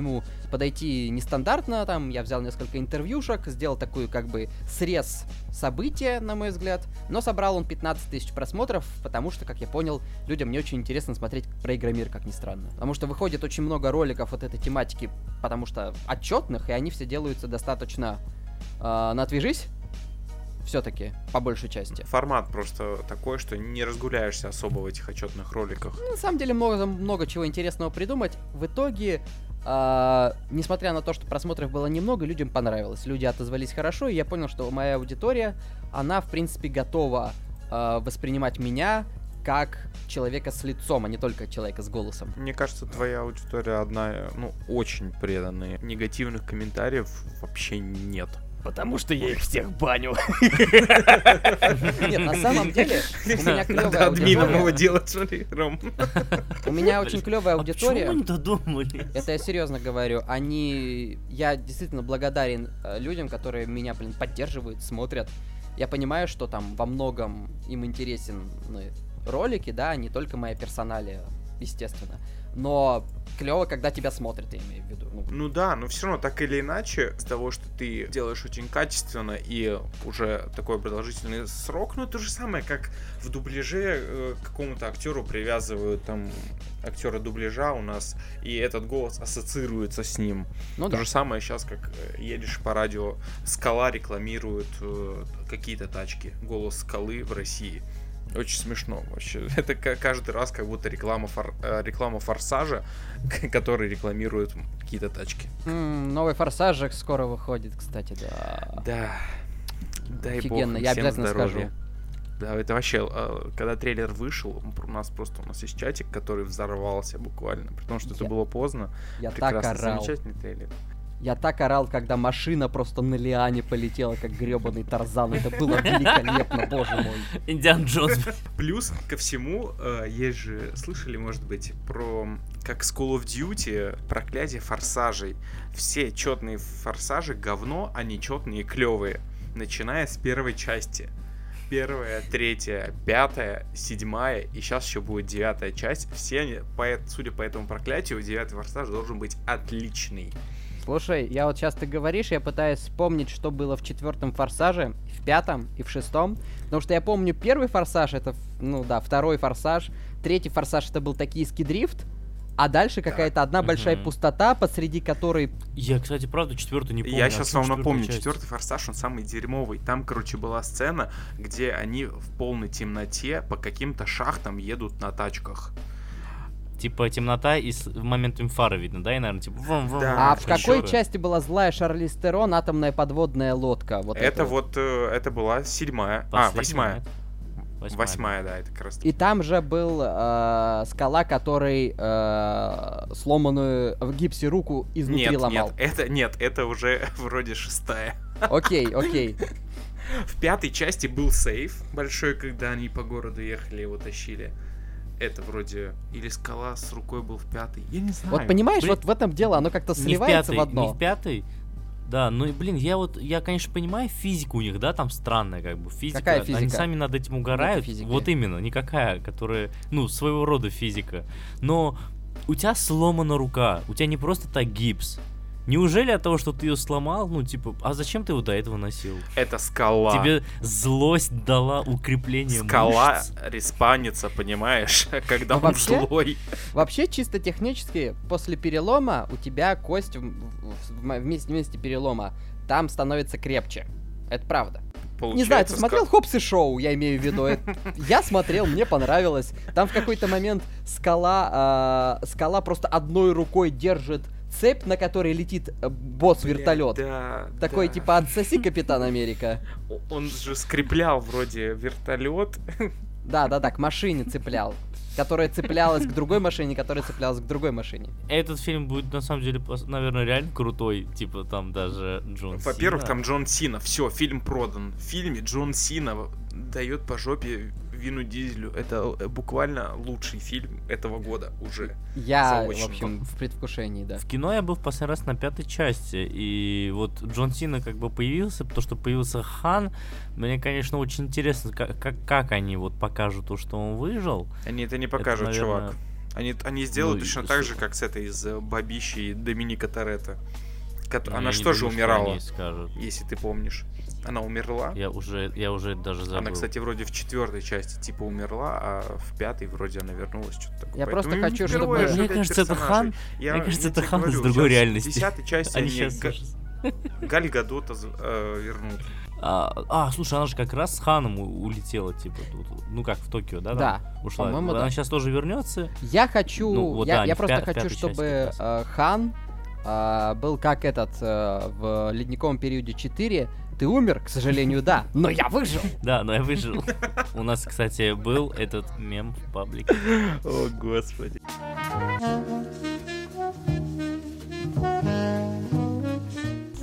подойти нестандартно, там я взял несколько интервьюшек, сделал такую как бы срез события, на мой взгляд, но собрал он 15 тысяч просмотров, потому что, как я понял, людям не очень интересно смотреть про Игромир, как ни странно. Потому что выходит очень много роликов вот этой тематики, потому что отчетных, и они все делаются достаточно э, на «Отвяжись», все-таки, по большей части. Формат просто такой, что не разгуляешься особо в этих отчетных роликах. Ну, На самом деле много, много чего интересного придумать. В итоге, а, несмотря на то, что просмотров было немного, людям понравилось. Люди отозвались хорошо, и я понял, что моя аудитория, она, в принципе, готова а, воспринимать меня как человека с лицом, а не только человека с голосом. Мне кажется, твоя аудитория одна, ну, очень преданные. Негативных комментариев вообще нет. Потому что я их всех баню. Нет, на самом деле, у меня клевая админом его аудитория. делать, смотри, Ром. У меня очень клевая А почему аудитория. мы не додумали? Это я серьезно говорю. Они... Я действительно благодарен э, людям, которые меня, блин, поддерживают, смотрят. Я понимаю, что там во многом им интересен ролики, да, а не только моя персоналия, естественно. Но клево, когда тебя смотрят, я имею в виду. Ну, Ну да, но все равно так или иначе, с того, что ты делаешь очень качественно и уже такой продолжительный срок, ну это же самое, как в дубляже э, какому-то актеру привязывают там актера дубляжа у нас, и этот голос ассоциируется с ним. ну То да. же самое сейчас, как э, едешь по радио, Скала рекламирует э, какие-то тачки, голос Скалы в России. Очень смешно вообще. Это ка- каждый раз как будто реклама, фор- э, реклама Форсажа, который рекламирует какие-то тачки. М, новый форсажик скоро выходит, кстати, да. Да. Дай Офигенно, бог, я обязательно здоровья. скажу. Да, это вообще, э, когда трейлер вышел, у нас просто у нас есть чатик, который взорвался буквально, при том, что это Я- было поздно. Я так Прекрасно, орал. замечательный трейлер. Я так орал, когда машина просто на лиане полетела, как гребаный Тарзан. Это было великолепно, боже мой. Индиан Джонс. Плюс ко всему, э, есть же, слышали, может быть, про как с Call of Duty проклятие форсажей. Все четные форсажи говно, а нечетные клевые. Начиная с первой части. Первая, третья, пятая, седьмая, и сейчас еще будет девятая часть. Все они, по, судя по этому проклятию, девятый форсаж должен быть отличный. Слушай, я вот сейчас ты говоришь, я пытаюсь вспомнить, что было в четвертом форсаже, в пятом и в шестом. Потому что я помню первый форсаж, это, ну да, второй форсаж, третий форсаж это был токийский дрифт, а дальше какая-то одна большая пустота, посреди которой... Я, кстати, правда, четвертый не помню. Я а сейчас что вам напомню, часть? четвертый форсаж, он самый дерьмовый. Там, короче, была сцена, где они в полной темноте по каким-то шахтам едут на тачках. Типа темнота и с- в момент им фары видно, да? И, наверное, типа... врум, врум, Да. А в какой части была злая Шарлиз Терон, атомная подводная лодка? Вот это вот. вот, э, это была седьмая, а, Последняя, восьмая. нет? Восьмая. Восьмая, да, это как раз. И там же был э, скала, который э, сломанную в гипсе руку изнутри Нет, ломал. нет, это нет, это уже вроде шестая. Окей, окей. В пятой части был сейф большой, когда они по городу ехали, его тащили. Это вроде или скала с рукой был в пятой. Я не знаю. Вот понимаешь, Блин, вот в этом дело, оно как-то Не в сливается пятой, в одно. Не в пятой. Да, ну и блин, я вот, я, конечно, понимаю, физика у них, да, там странная, как бы, физика. Какая Они физика? сами над этим угорают. Вот именно, никакая, которая, ну, своего рода физика. Но у тебя сломана рука, у тебя не просто так гипс. Неужели от того, что ты ее сломал, ну, типа, а зачем ты его до этого носил? Это скала. Тебе злость дала укрепление Скала мышц. респанится, понимаешь, когда Ну, он вообще, злой. Вообще, чисто технически, после перелома у тебя кость в, в- в- вместе, вместе перелома там становится крепче. Это правда. Не знаю, ты Получается, смотрел ска- Хопс и Шоу, я имею в виду. Я смотрел, мне понравилось. Там в какой-то момент скала, а, скала просто одной рукой держит цепь, на которой летит э, босс-вертолет. Да, Такой да. типа отсоси, Капитан Америка. Он же скреплял вроде вертолет Да, да, да, к машине цеплял. Которая цеплялась к другой машине, которая цеплялась к другой машине. Этот фильм будет на самом деле, наверное, реально крутой. Типа там даже Джон Во-первых, Сина. там Джон Сина. Все, фильм продан. В фильме Джон Сина дает по жопе Вину Дизелю. Это э, буквально лучший фильм этого года уже. Я, в общем, в предвкушении, да. В кино я был в последний раз на пятой части, и вот Джон Сина как бы появился, потому что появился Хан. Мне, конечно, очень интересно, как, как, как они вот покажут то, что он выжил. Они это не покажут, наверное, чувак. Они, они сделают ну, точно и так же, как с этой из э, Бабищи Доминика Торетто. Ну, Она же тоже думаю, умирала, если ты помнишь. Она умерла. Я уже, я уже даже забыл. Она, кстати, вроде в четвертой части типа умерла, а в пятой вроде она вернулась, что-то такое. Я просто Поэтому хочу, герои чтобы- Мне кажется, это. Хан- Я, мне кажется, я это Хан из другой реальности. В десятой части Они они, сейчас- Галь Гадота э, вернут. А, а, слушай, она же как раз с Ханом у- улетела, типа, тут, ну как, в Токио, да? там Да, Ушла. по-моему, она да. сейчас тоже вернется. Я хочу, Ну, вот я, да, я просто пя- хочу, чтобы э, Хан э, был как этот э, в ледниковом периоде 4. Ты умер, к сожалению, да, но я выжил. Да, но я выжил. У нас, кстати, был этот мем в паблике. О, господи.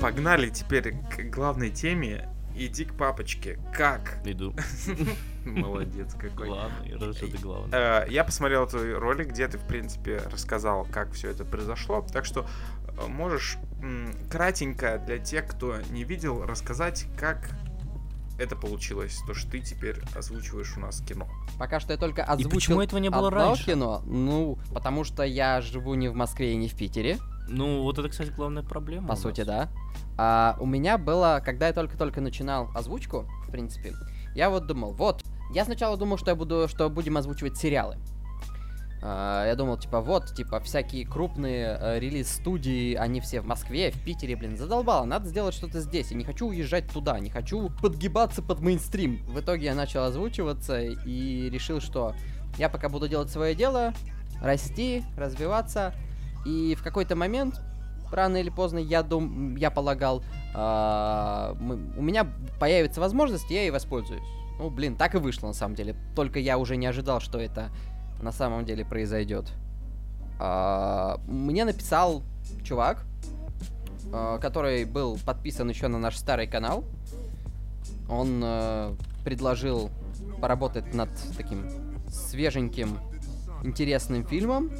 Погнали теперь к главной теме. Иди к папочке. Как? Иду. Молодец какой. Главный, раз что ты главный. Э, Я посмотрел твой ролик, где ты, в принципе, рассказал, как все это произошло. Так что можешь кратенько для тех, кто не видел, рассказать, как это получилось. То, что ты теперь озвучиваешь у нас кино. Пока что я только озвучил почему этого не было раньше? кино. Ну, потому что я живу не в Москве и не в Питере, Ну, вот это, кстати, главная проблема. по у сути, нас. да. А у меня было, когда я только-только начинал озвучку, в принципе, я вот думал, вот, я сначала думал, что я буду, что будем озвучивать сериалы. А, я думал, типа, вот, типа, всякие крупные э, релиз-студии, они все в Москве, в Питере, блин, задолбало, надо сделать что-то здесь. Я не хочу уезжать туда, не хочу подгибаться под мейнстрим. В итоге я начал озвучиваться и решил, что я пока буду делать свое дело, расти, развиваться, и в какой-то момент, рано или поздно, я дум, я полагал, мы- у меня появится возможность, я ей воспользуюсь. Ну, блин, так и вышло на самом деле. Только я уже не ожидал, что это на самом деле произойдет. А, мне написал чувак, а, который был подписан еще на наш старый канал. Он э, предложил поработать над таким свеженьким, интересным фильмом.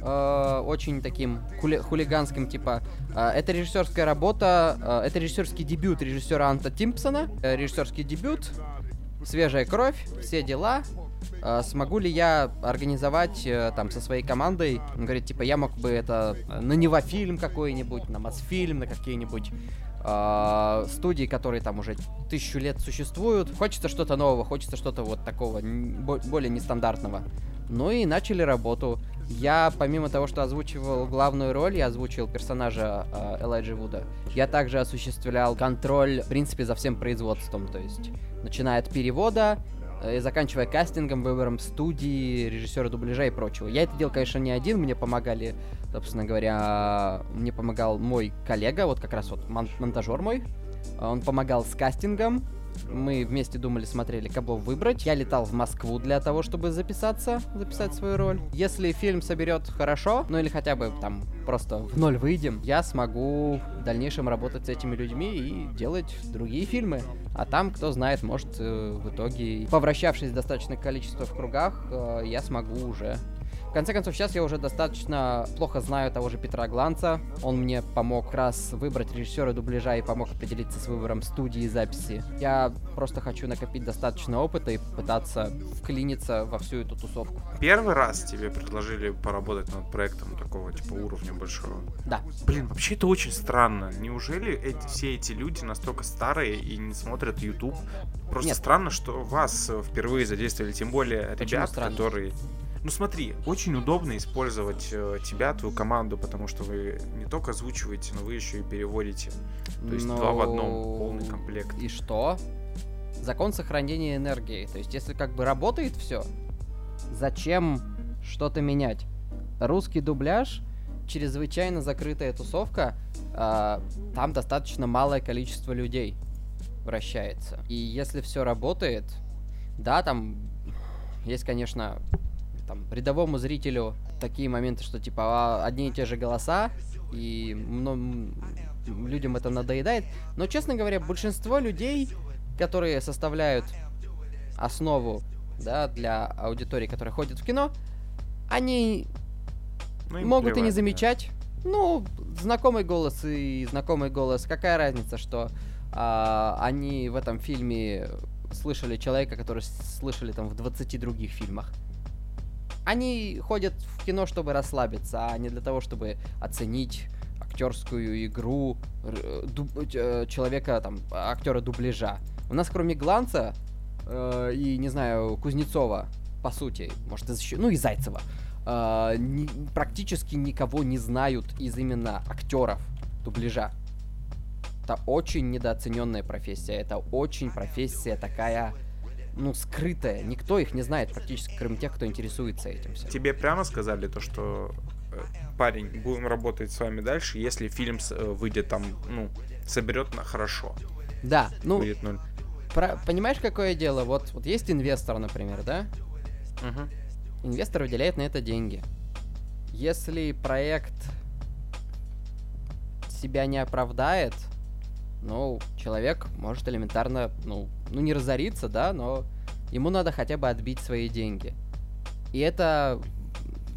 э, очень таким хули- хулиганским, типа. Э, это режиссерская работа, это режиссерский дебют режиссера Анта Тимпсона. Э, режиссерский дебют, свежая кровь, все дела. Э, смогу ли я организовать э, там со своей командой? Он говорит, типа, я мог бы это э, на Невофильм какой-нибудь, на Мосфильм, на какие-нибудь э, студии, которые там уже тысячу лет существуют. Хочется что-то нового, хочется что-то вот такого более нестандартного. Ну и начали работу. Я, помимо того, что озвучивал главную роль, я озвучил персонажа э, Элайджа Вуда. Я также осуществлял контроль, в принципе, за всем производством. То есть, начиная от перевода и заканчивая кастингом, выбором студии, режиссера дубляжа и прочего. Я это делал, конечно, не один, мне помогали, собственно говоря, мне помогал мой коллега, вот как раз вот мон- монтажер мой. А Он помогал с кастингом, мы вместе думали, смотрели, кого выбрать. Я летал в Москву для того, чтобы записаться, записать свою роль. Если фильм соберет хорошо, ну или хотя бы там просто в ноль выйдем, я смогу в дальнейшем работать с этими людьми и делать другие фильмы. А там, кто знает, может, э, в итоге, повращавшись достаточное количество в кругах, э, я смогу уже конце концов, сейчас я уже достаточно плохо знаю того же Петра Гланца. Он мне помог раз выбрать режиссера дубляжа и помог определиться с выбором студии записи. Я просто хочу накопить достаточно опыта и пытаться вклиниться во всю эту тусовку. Первый раз тебе предложили поработать над проектом такого типа уровня большого. Да. Блин, вообще это очень странно. Неужели эти, все эти люди настолько старые и не смотрят YouTube? Просто Нет. странно, что вас впервые задействовали, тем более Почему ребят, странно? которые... Ну смотри, очень удобно использовать э, тебя, твою команду, потому что вы не только озвучиваете, но вы еще и переводите. То есть два в одном, Ну, полный комплект. И что? Закон сохранения энергии. То есть, если как бы работает все, зачем что-то менять? Русский дубляж чрезвычайно закрытая тусовка, а, там достаточно малое количество людей вращается. И если все работает, Да, там есть, конечно, там, рядовому зрителю такие моменты, что типа а, одни и те же голоса, и м, людям это надоедает. Но, честно говоря, большинство людей, которые составляют основу да, для аудитории, которая ходит в кино, они Ну, могут и не плевать, да. замечать. Ну, знакомый голос и знакомый голос. Какая разница, что а, они в этом фильме слышали человека, который слышали там в 20 других фильмах. Они ходят в кино, чтобы расслабиться, а не для того, чтобы оценить актерскую игру э, человека, там, актера дубляжа. У нас кроме Гланца э, и, не знаю, Кузнецова, по сути, может, еще, ну и Зайцева, э, ни- практически никого не знают из именно актеров дубляжа. Это очень недооцененная профессия. Это очень профессия такая, ну, скрытая. Никто их не знает практически, кроме тех, кто интересуется этим всем. Тебе прямо сказали то, что э, парень, будем работать с вами дальше, если фильм э, выйдет там, ну, соберет на хорошо. Да, ну, Будет ноль. про- понимаешь, какое дело? Вот, вот есть инвестор, например, да? Мгм. Инвестор выделяет на это деньги. Если проект себя не оправдает, ну, человек может элементарно, ну, ну не разориться, да, но ему надо хотя бы отбить свои деньги. И это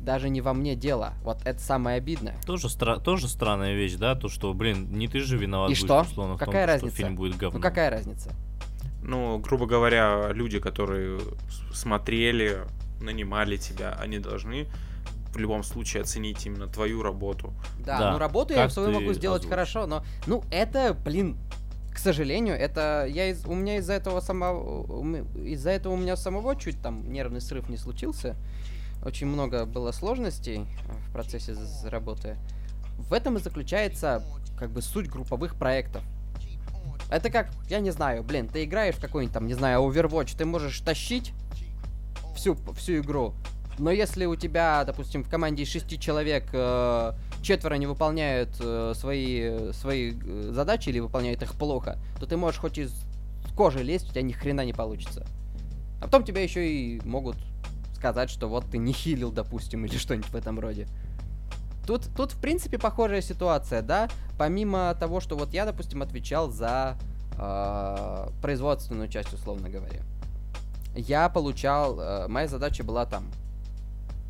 даже не во мне дело. Вот это самое обидное. Тоже, стра- тоже странная вещь, да, то, что, блин, не ты же виноват И будешь, что? условно, в том, Какая что разница? фильм будет говном. Ну какая разница? Ну, грубо говоря, люди, которые смотрели, нанимали тебя, они должны в любом случае оценить именно твою работу. Да, Да, ну работу я как свою ты могу сделать озвучишь. хорошо, но ну это, блин, к сожалению, это я из, у меня из-за этого самого из-за этого у меня самого чуть там нервный срыв не случился. Очень много было сложностей э, в процессе работы. В этом и заключается как бы суть групповых проектов. Это как, я не знаю, блин, ты играешь в какой-нибудь там, не знаю, Overwatch, ты можешь тащить всю, всю игру, но если у тебя, допустим, в команде из шести человек э, четверо не выполняют э, свои, свои э, задачи или выполняют их плохо, то ты можешь хоть из кожи лезть, у тебя ни хрена не получится. А потом тебя еще и могут сказать, что вот ты не хилил, допустим, или что-нибудь в этом роде. Тут, тут, в принципе, похожая ситуация, да? Помимо того, что вот я, допустим, отвечал за э, производственную часть, условно говоря. Я получал... э, моя задача была там,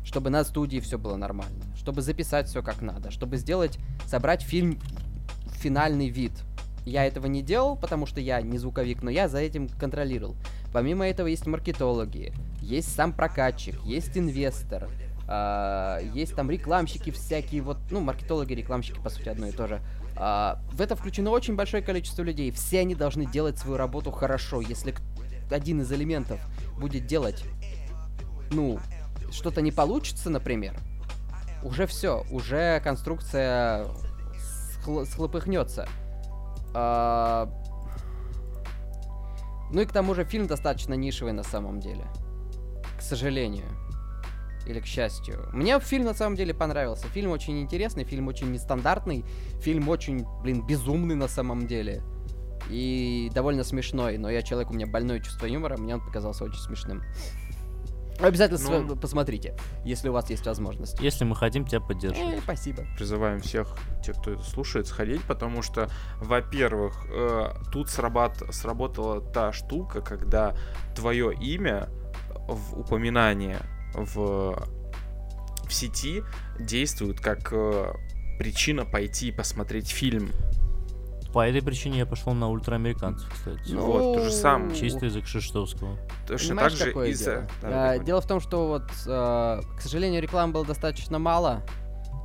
чтобы на студии все было нормально, чтобы записать все как надо, чтобы сделать, собрать фильм в финальный вид. Я этого не делал, потому что я не звуковик, но я за этим контролировал. Помимо этого есть маркетологи, есть сам прокатчик, есть инвестор, а, есть там рекламщики всякие, вот, ну, маркетологи, рекламщики, по сути, одно и то же. А, в это включено очень большое количество людей. Все они должны делать свою работу хорошо. Если один из элементов будет делать, ну, что-то не получится, например, уже все, уже конструкция схло- схлопыхнется. А, Ну и к тому же фильм достаточно нишевый на самом деле. К сожалению. Или к счастью. Мне фильм на самом деле понравился. Фильм очень интересный, фильм очень нестандартный, фильм очень, блин, безумный на самом деле. И довольно смешной, но я человек, у меня больное чувство юмора, мне он показался очень смешным. Обязательно Ну. посмотрите, если у вас есть возможность. Если мы хотим тебя поддержать. Э, спасибо. Призываем всех, тех, кто это слушает, сходить, потому что, во-первых, э, тут срабат- сработала та штука, когда твое имя в упоминании в, в сети действует как э, причина пойти и посмотреть фильм. По этой причине я пошел на ультраамериканцев, кстати. Ну, Вот, то же самое. Чисто язык Шештовского. Точно так же какое из-за... дело? А, говори. дело в том, что вот, э, к сожалению, рекламы было достаточно мало.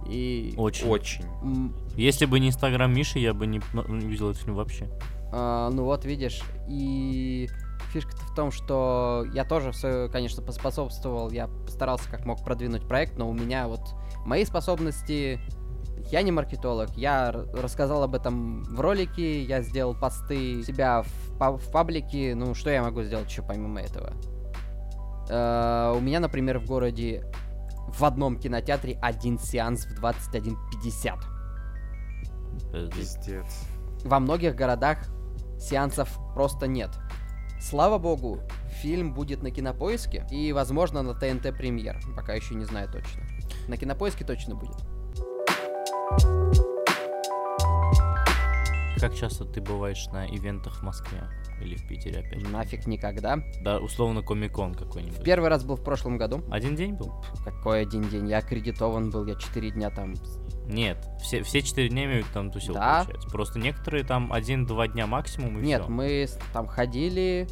И... Очень. Очень. Если бы не инстаграм Миши, я бы не, п- не видел этот фильм вообще. а, ну вот, видишь, и фишка-то в том, что я тоже все, конечно, поспособствовал, я постарался как мог продвинуть проект, но у меня вот мои способности... Я не маркетолог, я рассказал об этом в ролике, я сделал посты себя в, в паблике, ну что я могу сделать еще помимо этого? Э, у меня, например, в городе в одном кинотеатре один сеанс в 21.50. Пиздец. Пиздец. Во многих городах сеансов просто нет. Слава богу, фильм будет на Кинопоиске и, возможно, на ТНТ Премьер. Пока еще не знаю точно. На Кинопоиске точно будет. Как часто ты бываешь на ивентах в Москве или в Питере опять? Нафиг никогда. Да, условно комикон какой-нибудь. Первый раз был в прошлом году. Один день был? Какой один день? Я аккредитован был, я 4 дня там. Нет, все, все четыре дня имеют там тусил, Да. получается. Просто некоторые там один-два дня максимум и Нет, всё. мы там ходили,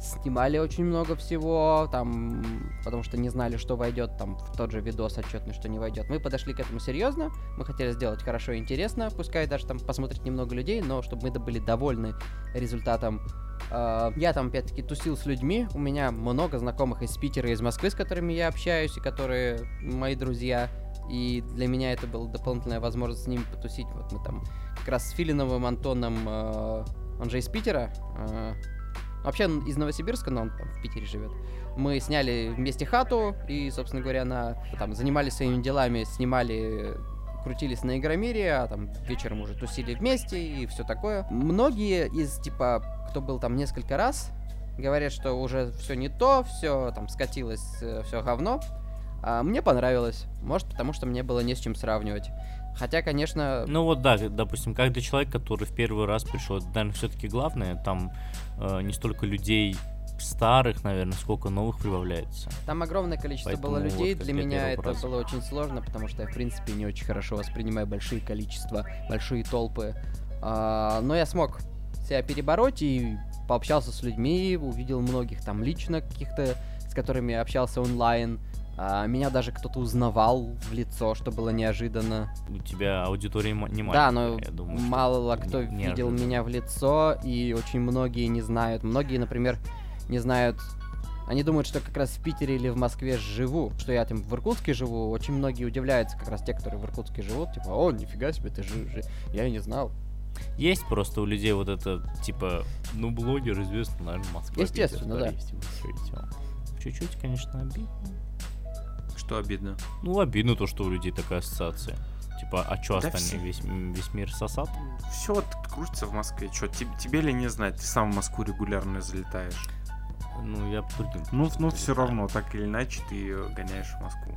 снимали очень много всего, там, потому что не знали, что войдет там в тот же видос отчетный, что не войдет. Мы подошли к этому серьезно, мы хотели сделать хорошо и интересно, пускай даже там посмотреть немного людей, но чтобы мы были довольны результатом. А, Я там опять-таки тусил с людьми, у меня много знакомых из Питера из Москвы, с которыми я общаюсь, и которые мои друзья. И для меня это была дополнительная возможность с ними потусить. Вот мы там как раз с Филиновым Антоном, э, он же из Питера, э, вообще из Новосибирска, но он там в Питере живет. Мы сняли вместе хату и, собственно говоря, на, там занимались своими делами, снимали крутились на Игромире, а там вечером уже тусили вместе и все такое. Многие из, типа, кто был там несколько раз, говорят, что уже все не то, все там скатилось, все говно. А мне понравилось. Может, потому что мне было не с чем сравнивать. Хотя, конечно, Ну вот да, допустим, как для человека, который в первый раз пришел, это, наверное, все-таки главное, там э, не столько людей старых, наверное, сколько новых прибавляется. Там огромное количество Поэтому было вот людей. как Для я меня это раз. было очень сложно, потому что я, в принципе, не очень хорошо воспринимаю большие количества, большие толпы. А, но я смог себя перебороть и пообщался с людьми, увидел многих там лично каких-то, с которыми общался онлайн. А, меня даже кто-то узнавал в лицо, что было неожиданно. У тебя аудитория не Да, маленькая, но я думаю, мало кто видел неожиданно. меня в лицо, и очень многие не знают. Многие, например, не знают. Они думают, что как раз в Питере или в Москве живу, что я там в Иркутске живу. Очень многие удивляются, как раз те, которые в Иркутске живут, типа, о, нифига себе, ты жи- жи- Я и не знал. Есть просто у людей вот это, типа, ну, блогер известный, наверное, Москва. Естественно, Питер, да. Эти. Чуть-чуть, конечно, обидно. Что обидно? Ну, обидно то, что у людей такая ассоциация. Типа, а чё Да остальные? Весь, м, весь мир сосат? Все вот крутится в Москве. Че, тебе ли не знать? Ты сам в Москву регулярно залетаешь. Ну, я другим. Ну, ну все равно, так или иначе, ты гоняешь в Москву.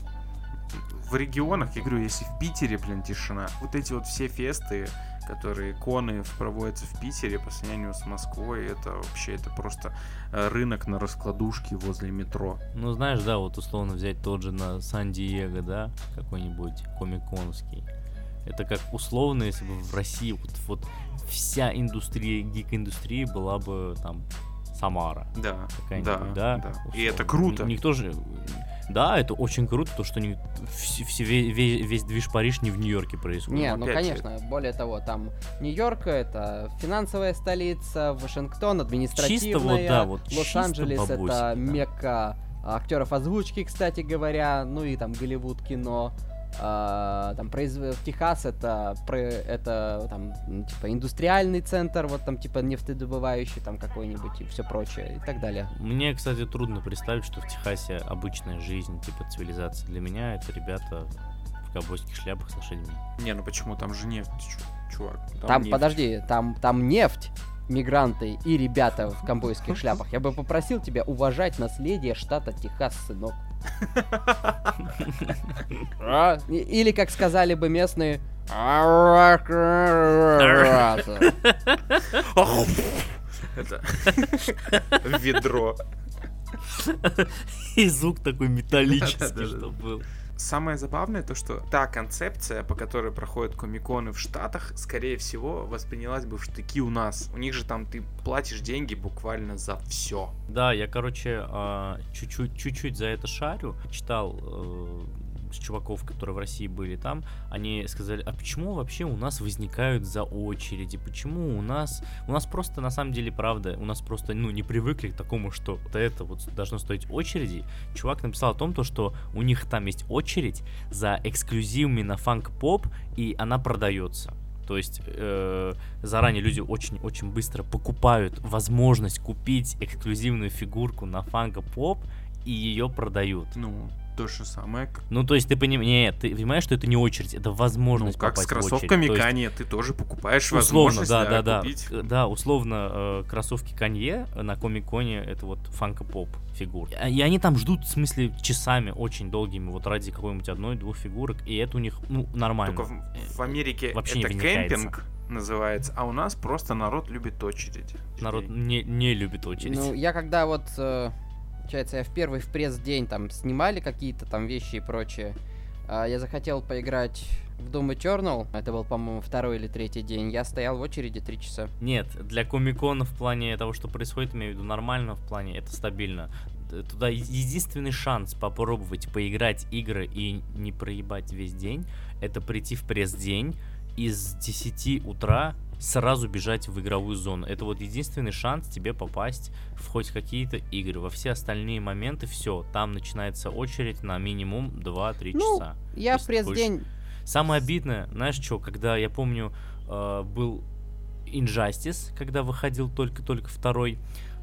В регионах, я говорю, если в Питере, блин, тишина, вот эти вот все фесты, которые коны проводятся в Питере по сравнению с Москвой, это вообще, это просто э, рынок на раскладушке возле метро. Ну, знаешь, да, вот условно взять тот же на Сан-Диего, да, какой-нибудь комиконский. Это как условно, если бы в России вот, вот вся индустрия, гик-индустрия была бы там Самара. Да, какая-нибудь, да, да? да. И это круто. Никто же... Да, это очень круто, то, что не, все, все- ве- ве- весь движ Париж не в Нью-Йорке происходит. Не, ну, ну опять же. конечно, более того, там Нью-Йорк это финансовая столица, Вашингтон административная, да, вот чисто Лос-Анджелес это да. мекка актеров озвучки, кстати говоря, ну и там Голливуд кино. А, там произв- Техас это про это там типа индустриальный центр, вот там типа нефтедобывающий там какой-нибудь и все прочее и так далее. Мне, кстати, трудно представить, что в Техасе обычная жизнь, типа цивилизация. Для меня это ребята в ковбойских шляпах с лошадьми. Не, ну почему? Там же нефть, чу- чувак. Там, нефть. подожди, там, там нефть, мигранты и ребята в ковбойских шляпах. Я бы попросил тебя уважать наследие штата Техас, сынок. А? Или, как сказали бы местные... Это ведро. И звук такой металлический, что был. Самое забавное то, что та концепция, по которой проходят комиконы в Штатах, скорее всего, воспринялась бы в штыки у нас. У них же там ты платишь деньги буквально за все. Да, я, короче, а, чуть-чуть, чуть-чуть за это шарю. Читал э, с чуваков, которые в России были там. Они сказали, а почему вообще у нас возникают за очереди? Почему у нас... У нас просто, на самом деле, правда, у нас просто, ну, не привыкли к такому, что вот это вот должно стоить очереди. Чувак написал о том, то, что у них там есть очередь за эксклюзивами на фанк-поп, и она продается. То есть э, заранее люди очень-очень быстро покупают возможность купить эксклюзивную фигурку на фанка поп и ее продают. Ну, то же самое, Ну, то есть ты понимаешь, нет, ты понимаешь, что это не очередь, это Ну, возможность как с кроссовками Канье, ты тоже покупаешь Условно, возможность да, да, да. купить. Э, Да, условно, э, кроссовки Канье на Комик-Коне это вот фанка-поп фигур. А- И они там ждут, в смысле, часами, очень долгими, вот ради какой-нибудь одной-двух фигурок, и это у них, ну, нормально. Только в, в Америке вообще не это кемпинг называется, а у нас просто народ любит очередь. Народ не, не любит очередь. Ну, я когда вот, э, получается, я в первый в пресс-день там снимали какие-то там вещи и прочее, а, я захотел поиграть в Doom Eternal, это был, по-моему, второй или третий день, я стоял в очереди три часа. Нет, для комикона в плане того, что происходит, имею в виду нормально в плане, это стабильно. Туда единственный шанс попробовать поиграть игры и не проебать весь день, это прийти в пресс-день и с 10 утра сразу бежать в игровую зону. Это вот единственный шанс тебе попасть в хоть какие-то игры. Во все остальные моменты все, там начинается очередь на минимум 2-3 Ну, часа. Я в пресс-день... Самое обидное, знаешь что, когда я помню, э, был Injustice, когда выходил только-только второй,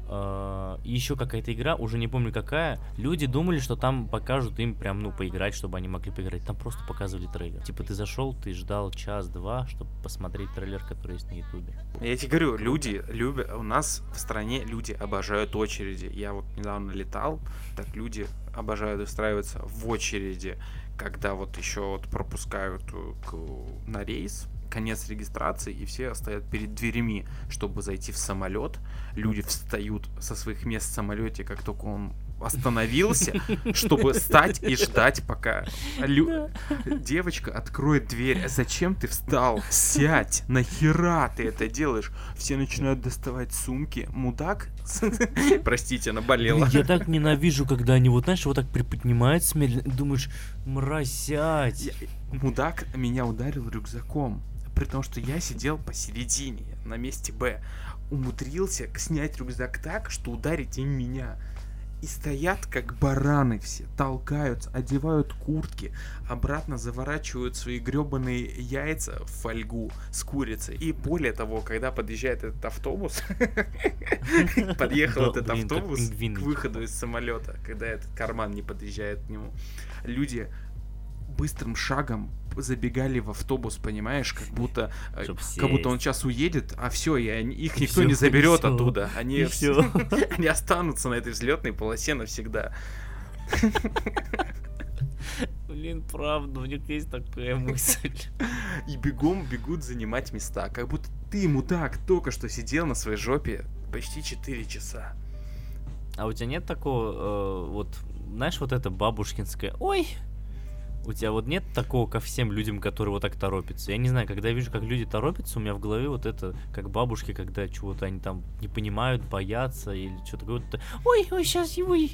э, еще какая-то игра, уже не помню какая, люди думали, что там покажут им прям, ну, поиграть, чтобы они могли поиграть. Там просто показывали трейлер. Типа ты зашел, ты ждал час-два, чтобы посмотреть трейлер, который есть на ютубе. Я тебе говорю, люди любят, у нас в стране люди обожают очереди. Я вот недавно летал, так люди обожают устраиваться в очереди, когда вот еще вот пропускают э, на рейс, конец регистрации, и все стоят перед дверями, чтобы зайти в самолет. Люди встают со своих мест в самолете, как только он остановился, чтобы стать и ждать, пока лю- девочка откроет дверь. Зачем ты встал? Сядь! Нахера ты это делаешь? Все начинают доставать сумки. Мудак? Простите, наболела. Я так ненавижу, когда они вот, знаешь, вот так приподнимаются медленно, думаешь, мразь, сядь. Я- Мудак меня ударил рюкзаком. При том, что я сидел посередине, на месте Б. Умудрился снять рюкзак так, что ударить им меня. И стоят как бараны все, толкаются, одевают куртки, обратно заворачивают свои гребаные яйца в фольгу с курицей. И более того, когда подъезжает этот автобус, подъехал этот автобус к выходу из самолета, когда этот карман не подъезжает к нему, люди быстрым шагом забегали в автобус, понимаешь, как будто, э, как будто он сейчас уедет, а все, и они- их И никто всё, не заберет оттуда, они, и вс- всё. они останутся на этой взлетной полосе навсегда. Блин, правда, у них есть такая мысль. И бегом бегут занимать места, как будто ты, мудак, только что сидел на своей жопе почти 4 часа. А у тебя нет такого, э, вот, знаешь, вот это бабушкинское, ой, у тебя вот нет такого ко всем людям, которые вот так торопятся? Я не знаю, когда я вижу, как люди торопятся, у меня в голове вот это, как бабушки, когда чего-то они там не понимают, боятся или что-то такое. это, Ой, ой, сейчас, ой,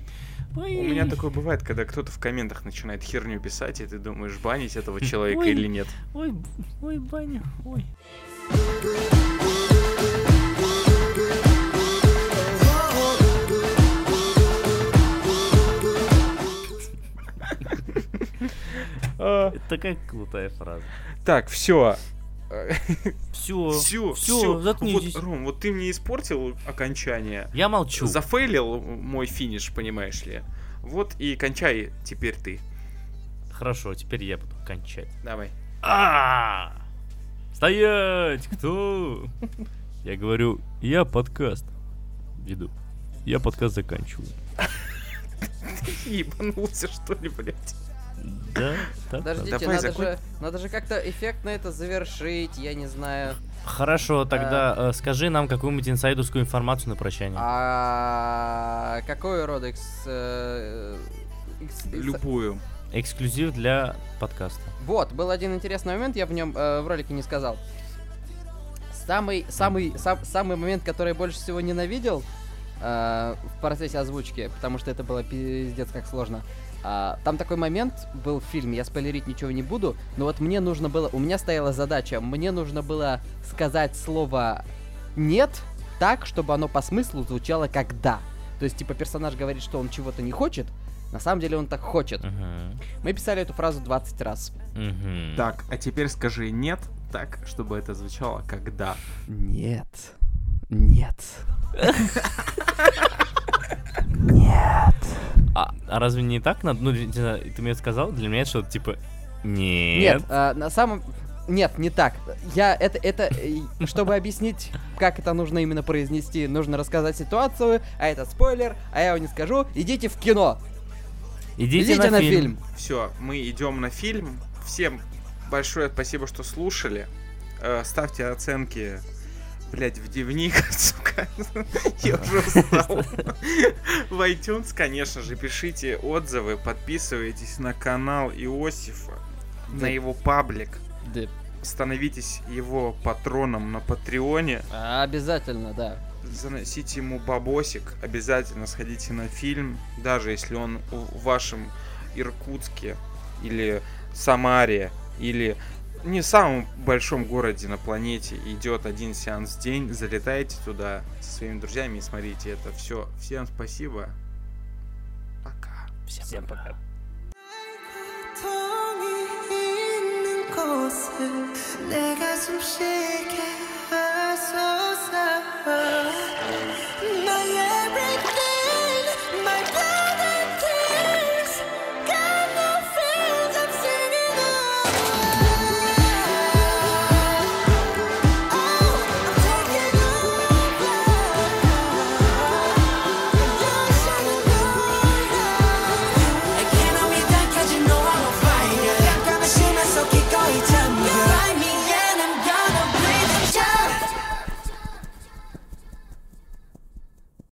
ой. У меня такое бывает, когда кто-то в комментах начинает херню писать, и ты думаешь, банить этого человека Ой. или нет. Ой, ой, баня, ой. Это такая крутая фраза. Так, все. Все, Все, все, заткнитесь. Вот, Ром, вот ты мне испортил окончание. Я молчу. Зафейлил мой финиш, понимаешь ли. Вот и кончай теперь ты. Хорошо, теперь я буду кончать. Давай. А! Стоять! Кто? Я говорю, я подкаст веду. Я подкаст заканчиваю. Ебанулся, что ли, блядь? Да. Подождите, Давай надо, закон- же, надо же как-то эффектно это завершить, я не знаю. Хорошо, тогда э, скажи нам какую-нибудь инсайдерскую информацию на прощание. А какой род экс... э, экс- Любую. Эксклюзив для подкаста. Вот, был один интересный момент, я в нем э, в ролике не сказал. Самый, самый, сам- самый момент, который я больше всего ненавидел э, в процессе озвучки, потому что это было пиздец как сложно. А, там такой момент был в фильме, я спойлерить ничего не буду, но вот мне нужно было, у меня стояла задача, мне нужно было сказать слово «нет» так, чтобы оно по смыслу звучало как «да». То есть, типа, персонаж говорит, что он чего-то не хочет, на самом деле он так хочет. Мгм. Мы писали эту фразу 20 раз. Мгм. Так, а теперь скажи нет, так, чтобы это звучало как да. Нет. Нет. А, а разве не так надо? Ну, ты мне сказал, для меня это что-то типа... Нет. Нет, а, на самом... Нет, не так. Я это, это, э, чтобы объяснить, как это нужно именно произнести, нужно рассказать ситуацию, а это спойлер, а я его не скажу. Идите в кино. Идите, Идите на, фильм. Все, мы идем на фильм. Всем большое спасибо, что слушали. Э, ставьте оценки, блять, в дневник, сука. Я уже устал. В iTunes, конечно же, пишите отзывы, подписывайтесь на канал Иосифа, на его паблик. Становитесь его патроном на Патреоне. А, Обязательно, да. заносите ему бабосик, обязательно сходите на фильм, даже если он в вашем Иркутске или Самаре или не самом большом городе на планете идет один сеанс в день, залетайте туда со своими друзьями и смотрите это все. Всем спасибо. Пока. Всем пока. 고통이 있는 곳에 내 가슴 쉬게 하소서